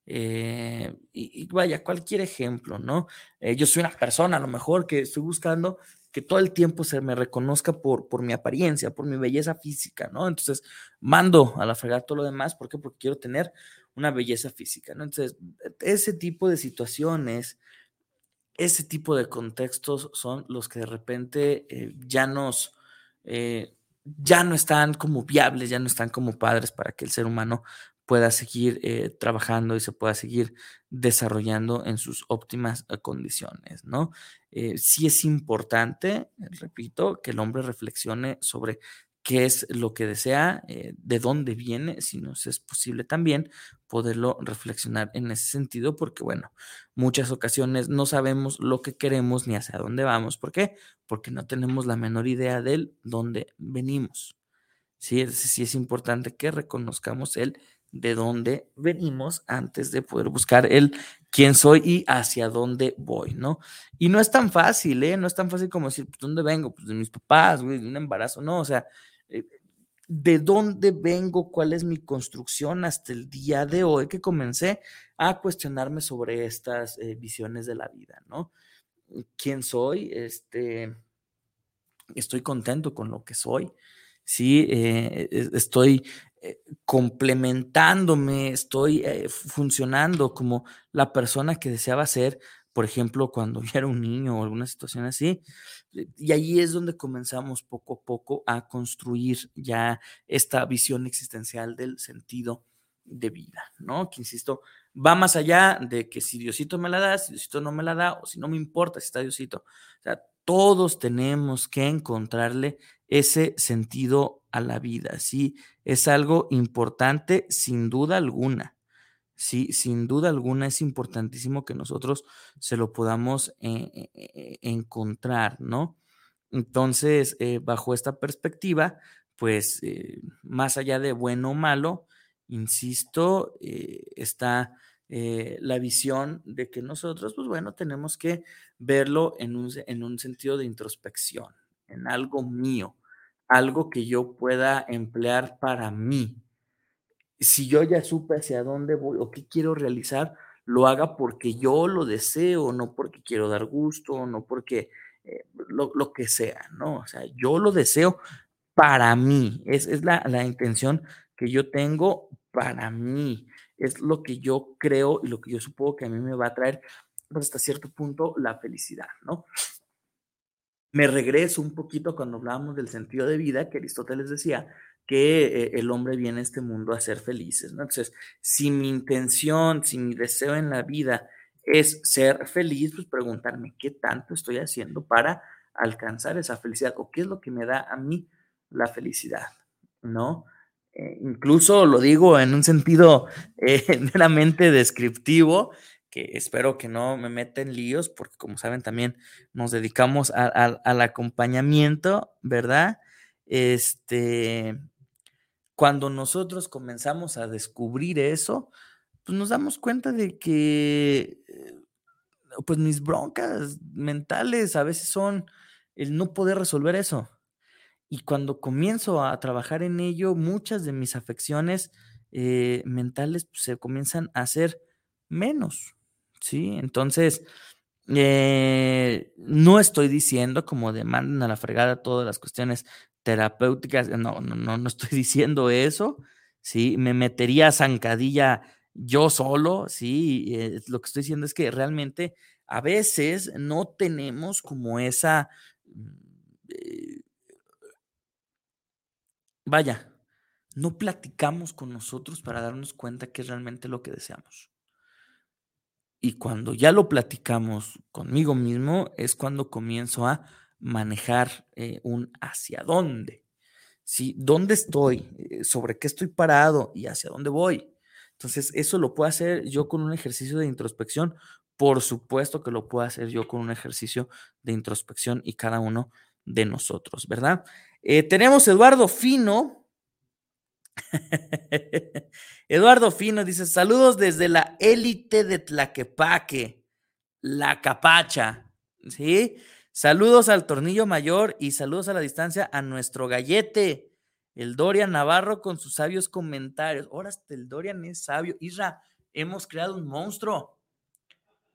D: Eh, y, vaya, cualquier ejemplo, ¿no? Eh, yo soy una persona a lo mejor que estoy buscando que todo el tiempo se me reconozca por, por mi apariencia, por mi belleza física, ¿no? Entonces, mando a la fregada todo lo demás, ¿por qué? Porque quiero tener una belleza física, ¿no? Entonces, ese tipo de situaciones, ese tipo de contextos son los que de repente eh, ya nos, eh, ya no están como viables, ya no están como padres para que el ser humano pueda seguir eh, trabajando y se pueda seguir desarrollando en sus óptimas condiciones, ¿no? Sí es importante, repito, que el hombre reflexione sobre qué es lo que desea, eh, de dónde viene, si nos es posible también poderlo reflexionar en ese sentido, porque bueno, muchas ocasiones no sabemos lo que queremos ni hacia dónde vamos. ¿Por qué? Porque no tenemos la menor idea de dónde venimos. Sí, sí es importante que reconozcamos el de dónde venimos antes de poder buscar el quién soy y hacia dónde voy, ¿no? Y no es tan fácil, ¿eh? No es tan fácil como decir, pues, ¿dónde vengo? Pues de mis papás, güey, de un embarazo, no, o sea, eh, de dónde vengo, cuál es mi construcción hasta el día de hoy que comencé a cuestionarme sobre estas eh, visiones de la vida, ¿no? ¿Quién soy? Este, estoy contento con lo que soy, sí, eh, estoy complementándome, estoy funcionando como la persona que deseaba ser, por ejemplo, cuando (laughs) yo era un niño o alguna situación así. Y ahí es donde comenzamos poco a poco a construir ya esta visión existencial del sentido de vida, ¿no? Que insisto, va más allá de que si Diosito me la da, si Diosito no me la da, o si no me importa si está Diosito. O todos tenemos que encontrarle ese sentido a la vida, ¿sí? Es algo importante sin duda alguna. Sí, sin duda alguna es importantísimo que nosotros se lo podamos eh, eh, encontrar, ¿no? Entonces, eh, bajo esta perspectiva, pues más allá de bueno o malo, insisto, está la visión de que nosotros, pues bueno, tenemos que verlo en un, en un sentido de introspección, en algo mío, algo que yo pueda emplear para mí, si yo ya supe hacia dónde voy o qué quiero realizar, lo haga porque yo lo deseo, no porque quiero dar gusto, no porque eh, lo, que sea, ¿no? O sea, yo lo deseo para mí, es, es la, la, intención que yo tengo para mí, es lo que yo creo y lo que yo supongo que a mí me va a traer pues, hasta cierto punto la felicidad, ¿no? Me regreso un poquito cuando hablábamos del sentido de vida que Aristóteles decía que eh, el hombre viene a este mundo a ser felices, ¿no? Entonces, si mi intención, si mi deseo en la vida es ser feliz, pues preguntarme qué tanto estoy haciendo para alcanzar esa felicidad o qué es lo que me da a mí la felicidad, ¿no? Eh, incluso lo digo en un sentido eh, (laughs) meramente descriptivo, que espero que no me meten líos, porque como saben también nos dedicamos al acompañamiento, ¿verdad? Este, cuando nosotros comenzamos a descubrir eso, pues nos damos cuenta de que, eh, pues mis broncas mentales a veces son el no poder resolver eso. Y cuando comienzo a trabajar en ello, muchas de mis afecciones eh, mentales pues, se comienzan a hacer menos, ¿sí? Entonces, eh, no estoy diciendo como demandan a la fregada todas las cuestiones terapéuticas, no, no, no, no estoy (laughs) diciendo eso, ¿sí? Me metería zancadilla yo solo, ¿sí? Eh, lo que estoy diciendo es que realmente a veces no tenemos como esa... Eh, vaya, no platicamos con nosotros para darnos cuenta que es realmente lo que deseamos. Y cuando ya lo platicamos conmigo mismo, es cuando comienzo a manejar eh, un hacia dónde. ¿sí? ¿Dónde estoy? Eh, ¿Sobre qué estoy parado? ¿Y hacia dónde voy? Entonces, eso lo puedo hacer yo con un ejercicio de introspección. Por supuesto que lo puedo hacer yo con un ejercicio de introspección y cada uno de nosotros, ¿verdad? Eh, tenemos Eduardo Fino. (laughs) Eduardo Fino dice: Saludos desde la élite de Tlaquepaque, la capacha. ¿Sí? Saludos al tornillo mayor y saludos a la distancia a nuestro gallete, el Dorian Navarro con sus sabios comentarios. Ahora hasta el Dorian es sabio. Isra, hemos creado un monstruo.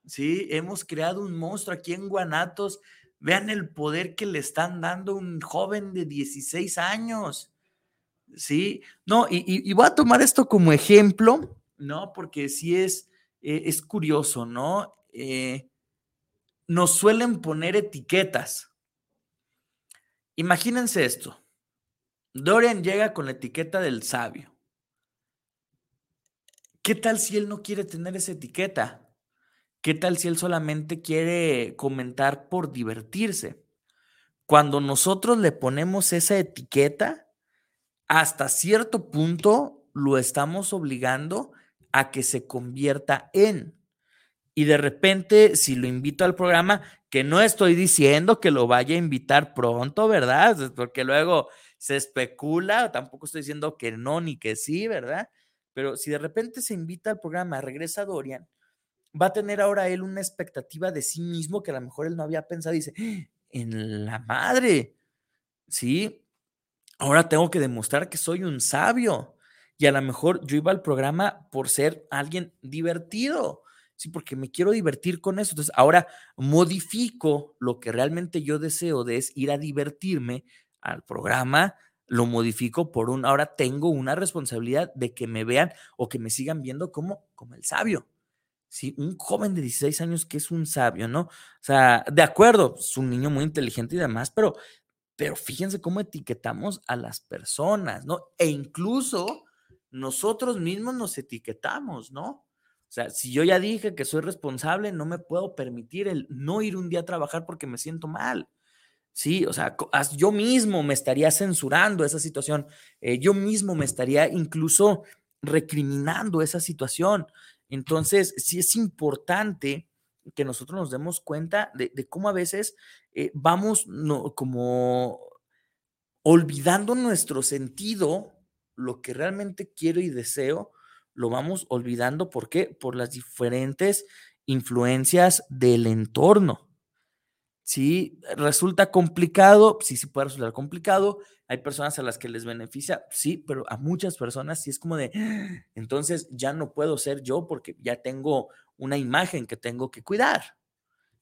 D: Sí, hemos creado un monstruo aquí en Guanatos. Vean el poder que le están dando un joven de 16 años. Sí, no, y, voy a tomar esto como ejemplo, ¿no? Porque sí es, eh, es curioso, ¿no? Eh, nos suelen poner etiquetas. Imagínense esto. Dorian llega con la etiqueta del sabio. ¿Qué tal si él no quiere tener esa etiqueta? ¿Qué tal si él solamente quiere comentar por divertirse? Cuando nosotros le ponemos esa etiqueta, hasta cierto punto lo estamos obligando a que se convierta en. Y de repente, si lo invito al programa, que no estoy diciendo que lo vaya a invitar pronto, ¿verdad? Porque luego se especula, tampoco estoy diciendo que no ni que sí, ¿verdad? Pero si de repente se invita al programa, regresa Dorian, va a tener ahora él una expectativa de sí mismo que a lo mejor él no había pensado. Dice, en la madre, ¿sí? Ahora tengo que demostrar que soy un sabio. Y a lo mejor yo iba al programa por ser alguien divertido, sí, porque me quiero divertir con eso. Entonces, ahora modifico lo que realmente yo deseo de es ir a divertirme al programa, lo modifico por un, ahora tengo una responsabilidad de que me vean o que me sigan viendo como, como el sabio. Sí, un joven de 16 años que es un sabio, ¿no? O sea, de acuerdo, es un niño muy inteligente y demás, pero, pero fíjense cómo etiquetamos a las personas, ¿no? E incluso nosotros mismos nos etiquetamos, ¿no? O sea, si yo ya dije que soy responsable, no me puedo permitir el no ir un día a trabajar porque me siento mal. Sí, o sea, yo mismo me estaría censurando esa situación, eh, yo mismo me estaría incluso recriminando esa situación. Entonces, sí es importante que nosotros nos demos cuenta de, cómo a veces eh, vamos como olvidando nuestro sentido, lo que realmente quiero y deseo, lo vamos olvidando. ¿Por qué? Por las diferentes influencias del entorno. Sí, resulta complicado, sí, sí puede resultar complicado. Hay personas a las que les beneficia, sí, pero a muchas personas sí es como de, entonces ya no puedo ser yo porque ya tengo una imagen que tengo que cuidar.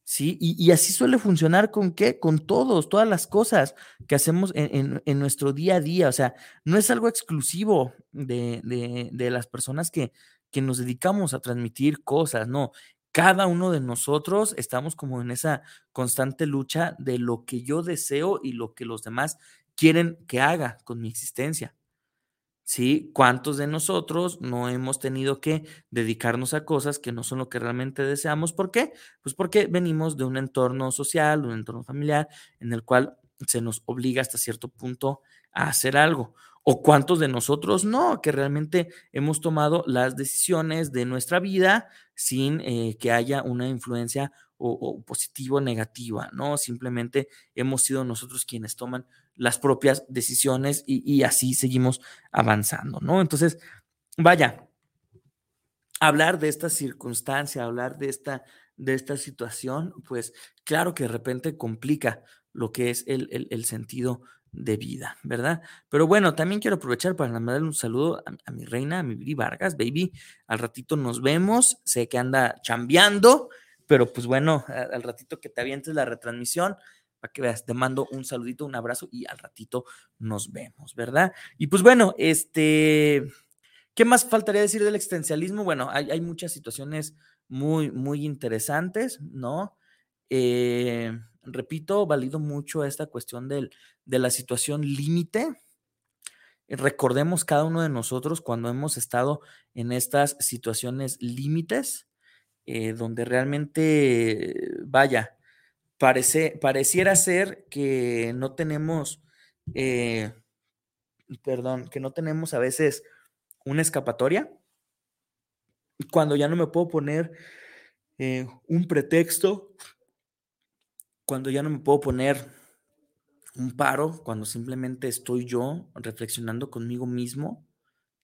D: Sí, y, así suele funcionar con qué? Con todos, todas las cosas que hacemos en, nuestro día a día. O sea, no es algo exclusivo de, de las personas que, que nos dedicamos a transmitir cosas, no cada uno de nosotros estamos como en esa constante lucha de lo que yo deseo y lo que los demás quieren que haga con mi existencia. ¿Sí? ¿Cuántos de nosotros no hemos tenido que dedicarnos a cosas que no son lo que realmente deseamos? ¿Por qué? Pues porque venimos de un entorno social, un entorno familiar en el cual se nos obliga hasta cierto punto a hacer algo. ¿O cuántos de nosotros no? Que realmente hemos tomado las decisiones de nuestra vida sin eh, que haya una influencia o, positiva o negativa, ¿no? Simplemente hemos sido nosotros quienes toman las propias decisiones y, y así seguimos avanzando, ¿no? Entonces, vaya, hablar de esta circunstancia, hablar de esta, de esta situación, pues claro que de repente complica lo que es el, el, sentido de vida, ¿verdad? Pero bueno, también quiero aprovechar para mandarle un saludo a, mi reina, a mi Viri Vargas, baby. Al ratito nos vemos. Sé que anda chambeando, pero pues bueno, al ratito que te avientes la retransmisión, para que veas, te mando un saludito, un abrazo y al ratito nos vemos, ¿verdad? Y pues bueno, este, ¿qué más faltaría decir del existencialismo? Bueno, hay, hay muchas situaciones muy, muy interesantes, ¿no? Eh, repito, valido mucho esta cuestión del, de la situación límite. Recordemos cada uno de nosotros cuando hemos estado en estas situaciones límites, eh, donde realmente, vaya, parece, pareciera ser que no tenemos, eh, perdón, que no tenemos a veces una escapatoria. Cuando ya no me puedo poner eh, un pretexto cuando ya no me puedo poner un paro, cuando simplemente estoy yo reflexionando conmigo mismo,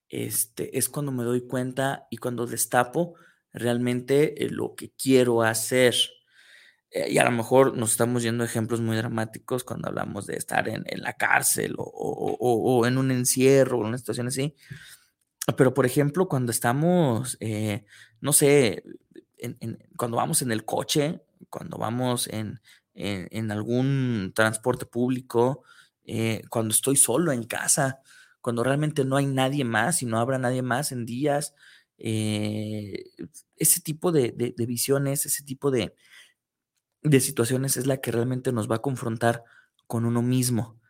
D: este, es cuando me doy cuenta y cuando destapo realmente eh, lo que quiero hacer. Eh, y a lo mejor nos estamos yendo ejemplos muy dramáticos cuando hablamos de estar en, la cárcel o, en un encierro o en una situación así. Pero, por ejemplo, cuando estamos, eh, no sé, cuando vamos en el coche, cuando vamos en, en, algún transporte público, eh, cuando estoy solo en casa, cuando realmente no hay nadie más y no habrá nadie más en días, eh, ese tipo de, visiones, ese tipo de, de situaciones es la que realmente nos va a confrontar con uno mismo.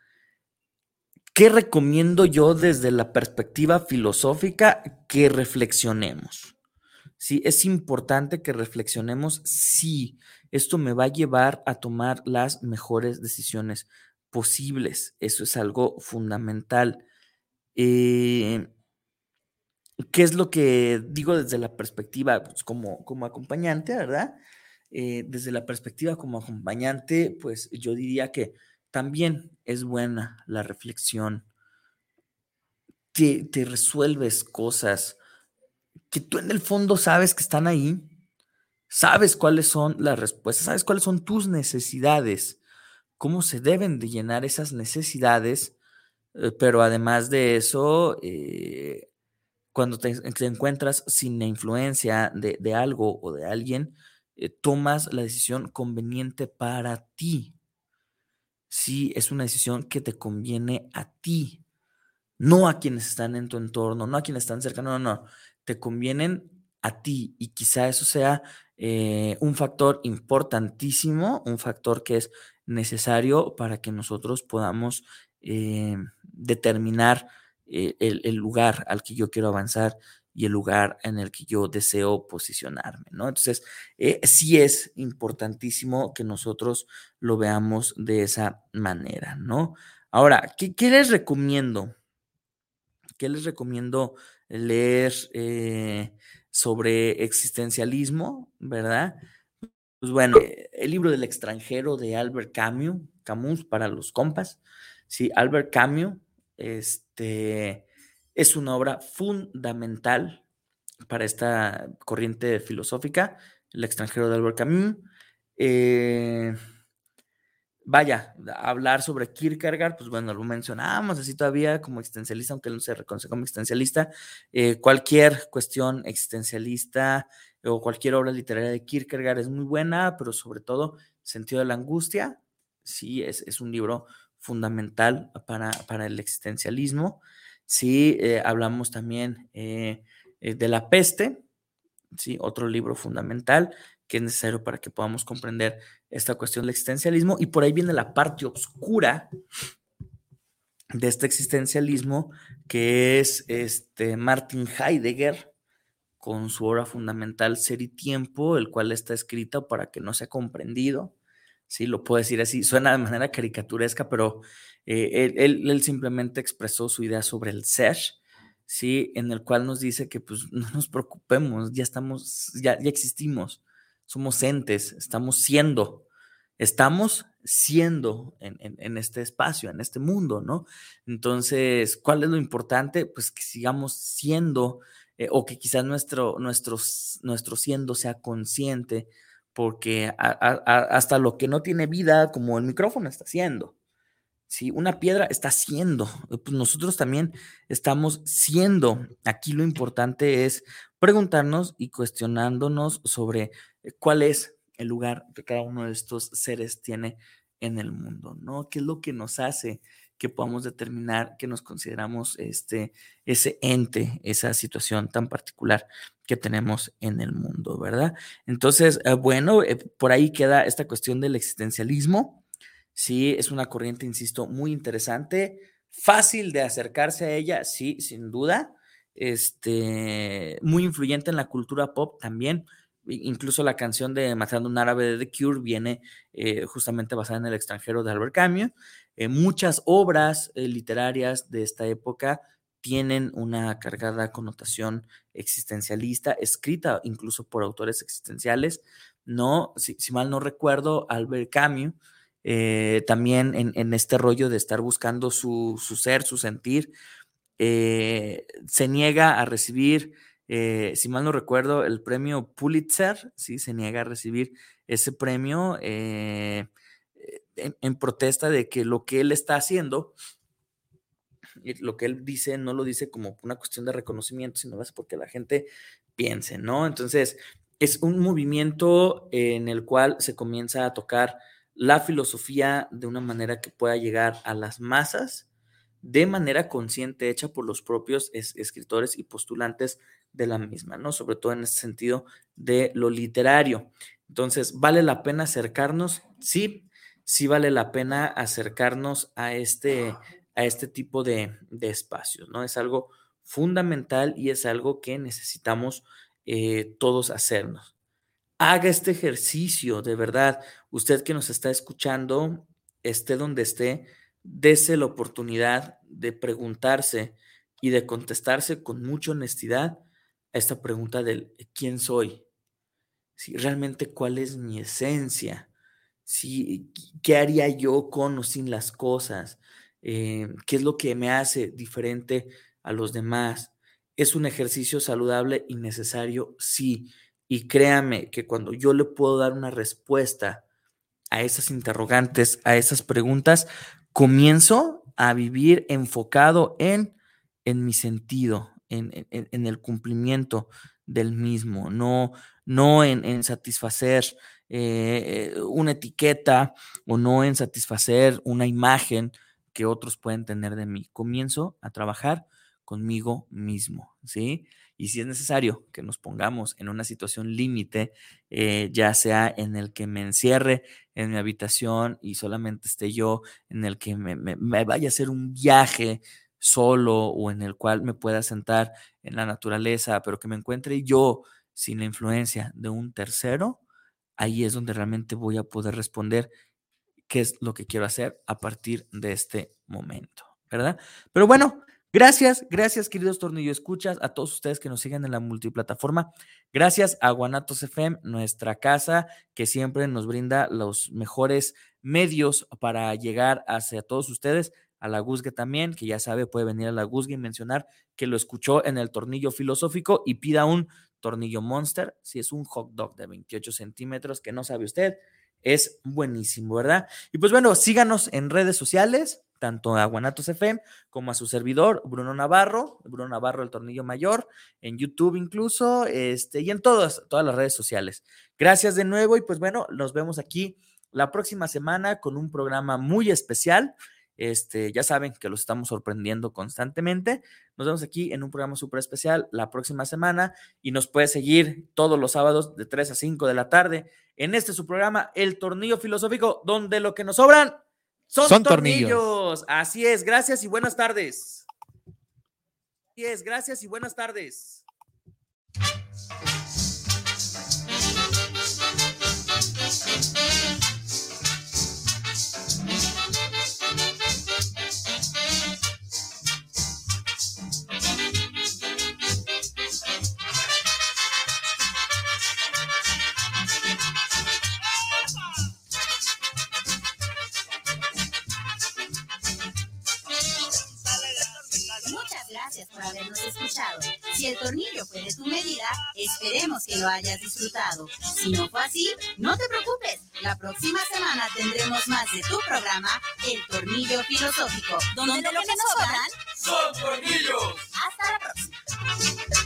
D: ¿Qué recomiendo yo desde la perspectiva filosófica? Que reflexionemos. Sí, es importante que reflexionemos si esto me va a llevar a tomar las mejores decisiones posibles. Eso es algo fundamental. Eh, ¿Qué es lo que digo desde la perspectiva pues, como, como acompañante, verdad? Eh, desde la perspectiva como acompañante, pues yo diría que también es buena la reflexión. Te, te resuelves cosas que tú en el fondo sabes que están ahí, sabes cuáles son las respuestas, sabes cuáles son tus necesidades, cómo se deben de llenar esas necesidades, eh, pero además de eso, eh, cuando te, encuentras sin la influencia de, algo o de alguien, eh, tomas la decisión conveniente para ti. Sí, es una decisión que te conviene a ti, no a quienes están en tu entorno, no a quienes están cerca, no, no, no, te convienen a ti y quizá eso sea eh, un factor importantísimo, un factor que es necesario para que nosotros podamos eh, determinar eh, el, lugar al que yo quiero avanzar y el lugar en el que yo deseo posicionarme, ¿no? Entonces, eh, sí es importantísimo que nosotros lo veamos de esa manera, ¿no? Ahora, ¿qué, les recomiendo? ¿Qué les recomiendo leer eh, sobre existencialismo, verdad? Pues bueno, el libro del extranjero de Albert Camus, Camus para los compas, sí, Albert Camus, este, es una obra fundamental para esta corriente filosófica, El extranjero de Albert Camus. Eh, vaya, hablar sobre Kierkegaard, pues bueno, lo mencionamos así todavía como existencialista, aunque él no se reconoce como existencialista. Eh, cualquier cuestión existencialista o cualquier obra literaria de Kierkegaard es muy buena, pero sobre todo Sentido de la Angustia, sí, es, es un libro fundamental para, el existencialismo. Sí, eh, hablamos también eh, eh, de la peste, ¿sí? otro libro fundamental que es necesario para que podamos comprender esta cuestión del existencialismo. Y por ahí viene la parte oscura de este existencialismo, que es este Martin Heidegger, con su obra fundamental Ser y Tiempo, el cual está escrito para que no sea comprendido sí, lo puedo decir así, suena de manera caricaturesca, pero eh, él, simplemente expresó su idea sobre el ser, sí, en el cual nos dice que pues no nos preocupemos, ya estamos, ya, ya existimos, somos entes, estamos siendo, estamos siendo en, este espacio, en este mundo, ¿no? Entonces, ¿cuál es lo importante? Pues que sigamos siendo, eh, o que quizás nuestro, nuestro, nuestro siendo sea consciente porque hasta lo que no tiene vida, como el micrófono está haciendo, si una piedra está siendo, eh, pues nosotros también estamos siendo. Aquí lo importante es preguntarnos y cuestionándonos sobre eh, cuál es el lugar que cada uno de estos seres tiene en el mundo, ¿no? ¿Qué es lo que nos hace que podamos determinar que nos consideramos este, ese ente, esa situación tan particular que tenemos en el mundo, ¿verdad? Entonces, eh, bueno, eh, por ahí queda esta cuestión del existencialismo. Sí, es una corriente, insisto, muy interesante, fácil de acercarse a ella, sí, sin duda. Este, muy influyente en la cultura pop también. Incluso la canción de Matando un árabe de The Cure viene eh, justamente basada en el extranjero de Albert Camus. Muchas obras literarias de esta época tienen una cargada connotación existencialista, escrita incluso por autores existenciales, ¿no? Si, mal no recuerdo, Albert Camus, eh, también en, este rollo de estar buscando su, ser, su sentir, eh, se niega a recibir, eh, si mal no recuerdo, el premio Pulitzer, ¿sí? Se niega a recibir ese premio en, protesta de que lo que él está haciendo lo que él dice no lo dice como una cuestión de reconocimiento, sino es porque la gente piense, ¿no? Entonces, es un movimiento en el cual se comienza a tocar la filosofía de una manera que pueda llegar a las masas de manera consciente, hecha por los propios escritores y postulantes de la misma, ¿no? Sobre todo en ese sentido de lo literario. Entonces, ¿vale la pena acercarnos? Sí, sí vale la pena acercarnos a este, a este tipo de, de espacios, ¿no? Es algo fundamental y es algo que necesitamos eh, todos hacernos. Haga este ejercicio, de verdad. Usted que nos está escuchando, esté donde esté, dése la oportunidad de preguntarse y de contestarse con mucha honestidad a esta pregunta del ¿quién soy? Si realmente cuál es mi esencia, si, qué haría yo con o sin las cosas, eh, qué es lo que me hace diferente a los demás. ¿Es un ejercicio saludable y necesario? Sí. Y créame que cuando yo le puedo dar una respuesta a esas interrogantes, a esas preguntas, comienzo a vivir enfocado en, en mi sentido, en, en, el cumplimiento del mismo, no, no en, satisfacer eh, una etiqueta o no en satisfacer una imagen que otros pueden tener de mí. Comienzo a trabajar conmigo mismo, ¿sí? Y si es necesario que nos pongamos en una situación límite, eh, ya sea en el que me encierre en mi habitación y solamente esté yo, en el que me, vaya a hacer un viaje solo o en el cual me pueda sentar en la naturaleza, pero que me encuentre yo sin la influencia de un tercero, ahí es donde realmente voy a poder responder qué es lo que quiero hacer a partir de este momento, ¿verdad? Pero bueno, Gracias, gracias, queridos Tornillo Escuchas, a todos ustedes que nos siguen en la multiplataforma. Gracias a Guanatos FM, nuestra casa, que siempre nos brinda los mejores medios para llegar hacia todos ustedes. A la Guzgue también, que ya sabe, puede venir a la Guzgue y mencionar que lo escuchó en el tornillo filosófico y pida un tornillo monster, si es un hot dog de 28 centímetros, que no sabe usted, es buenísimo, ¿verdad? Y pues bueno, síganos en redes sociales tanto a Guanatos FM como a su servidor, Bruno Navarro, Bruno Navarro el Tornillo Mayor, en YouTube incluso, este, y en todas, todas las redes sociales. Gracias de nuevo y pues bueno, nos vemos aquí la próxima semana con un programa muy especial. Este, ya saben que los estamos sorprendiendo constantemente. Nos vemos aquí en un programa súper especial la próxima semana y nos puede seguir todos los sábados de 3 a 5 de la tarde en este su programa, El Tornillo Filosófico, donde lo que nos sobran son, tornillos. Así es, gracias y buenas tardes. Así es, gracias y buenas tardes.
B: que lo hayas disfrutado. Si no fue así, no te preocupes. La próxima semana tendremos más de tu programa, El Tornillo Filosófico, donde, donde lo que nos sobran
C: son tornillos. Hasta la próxima.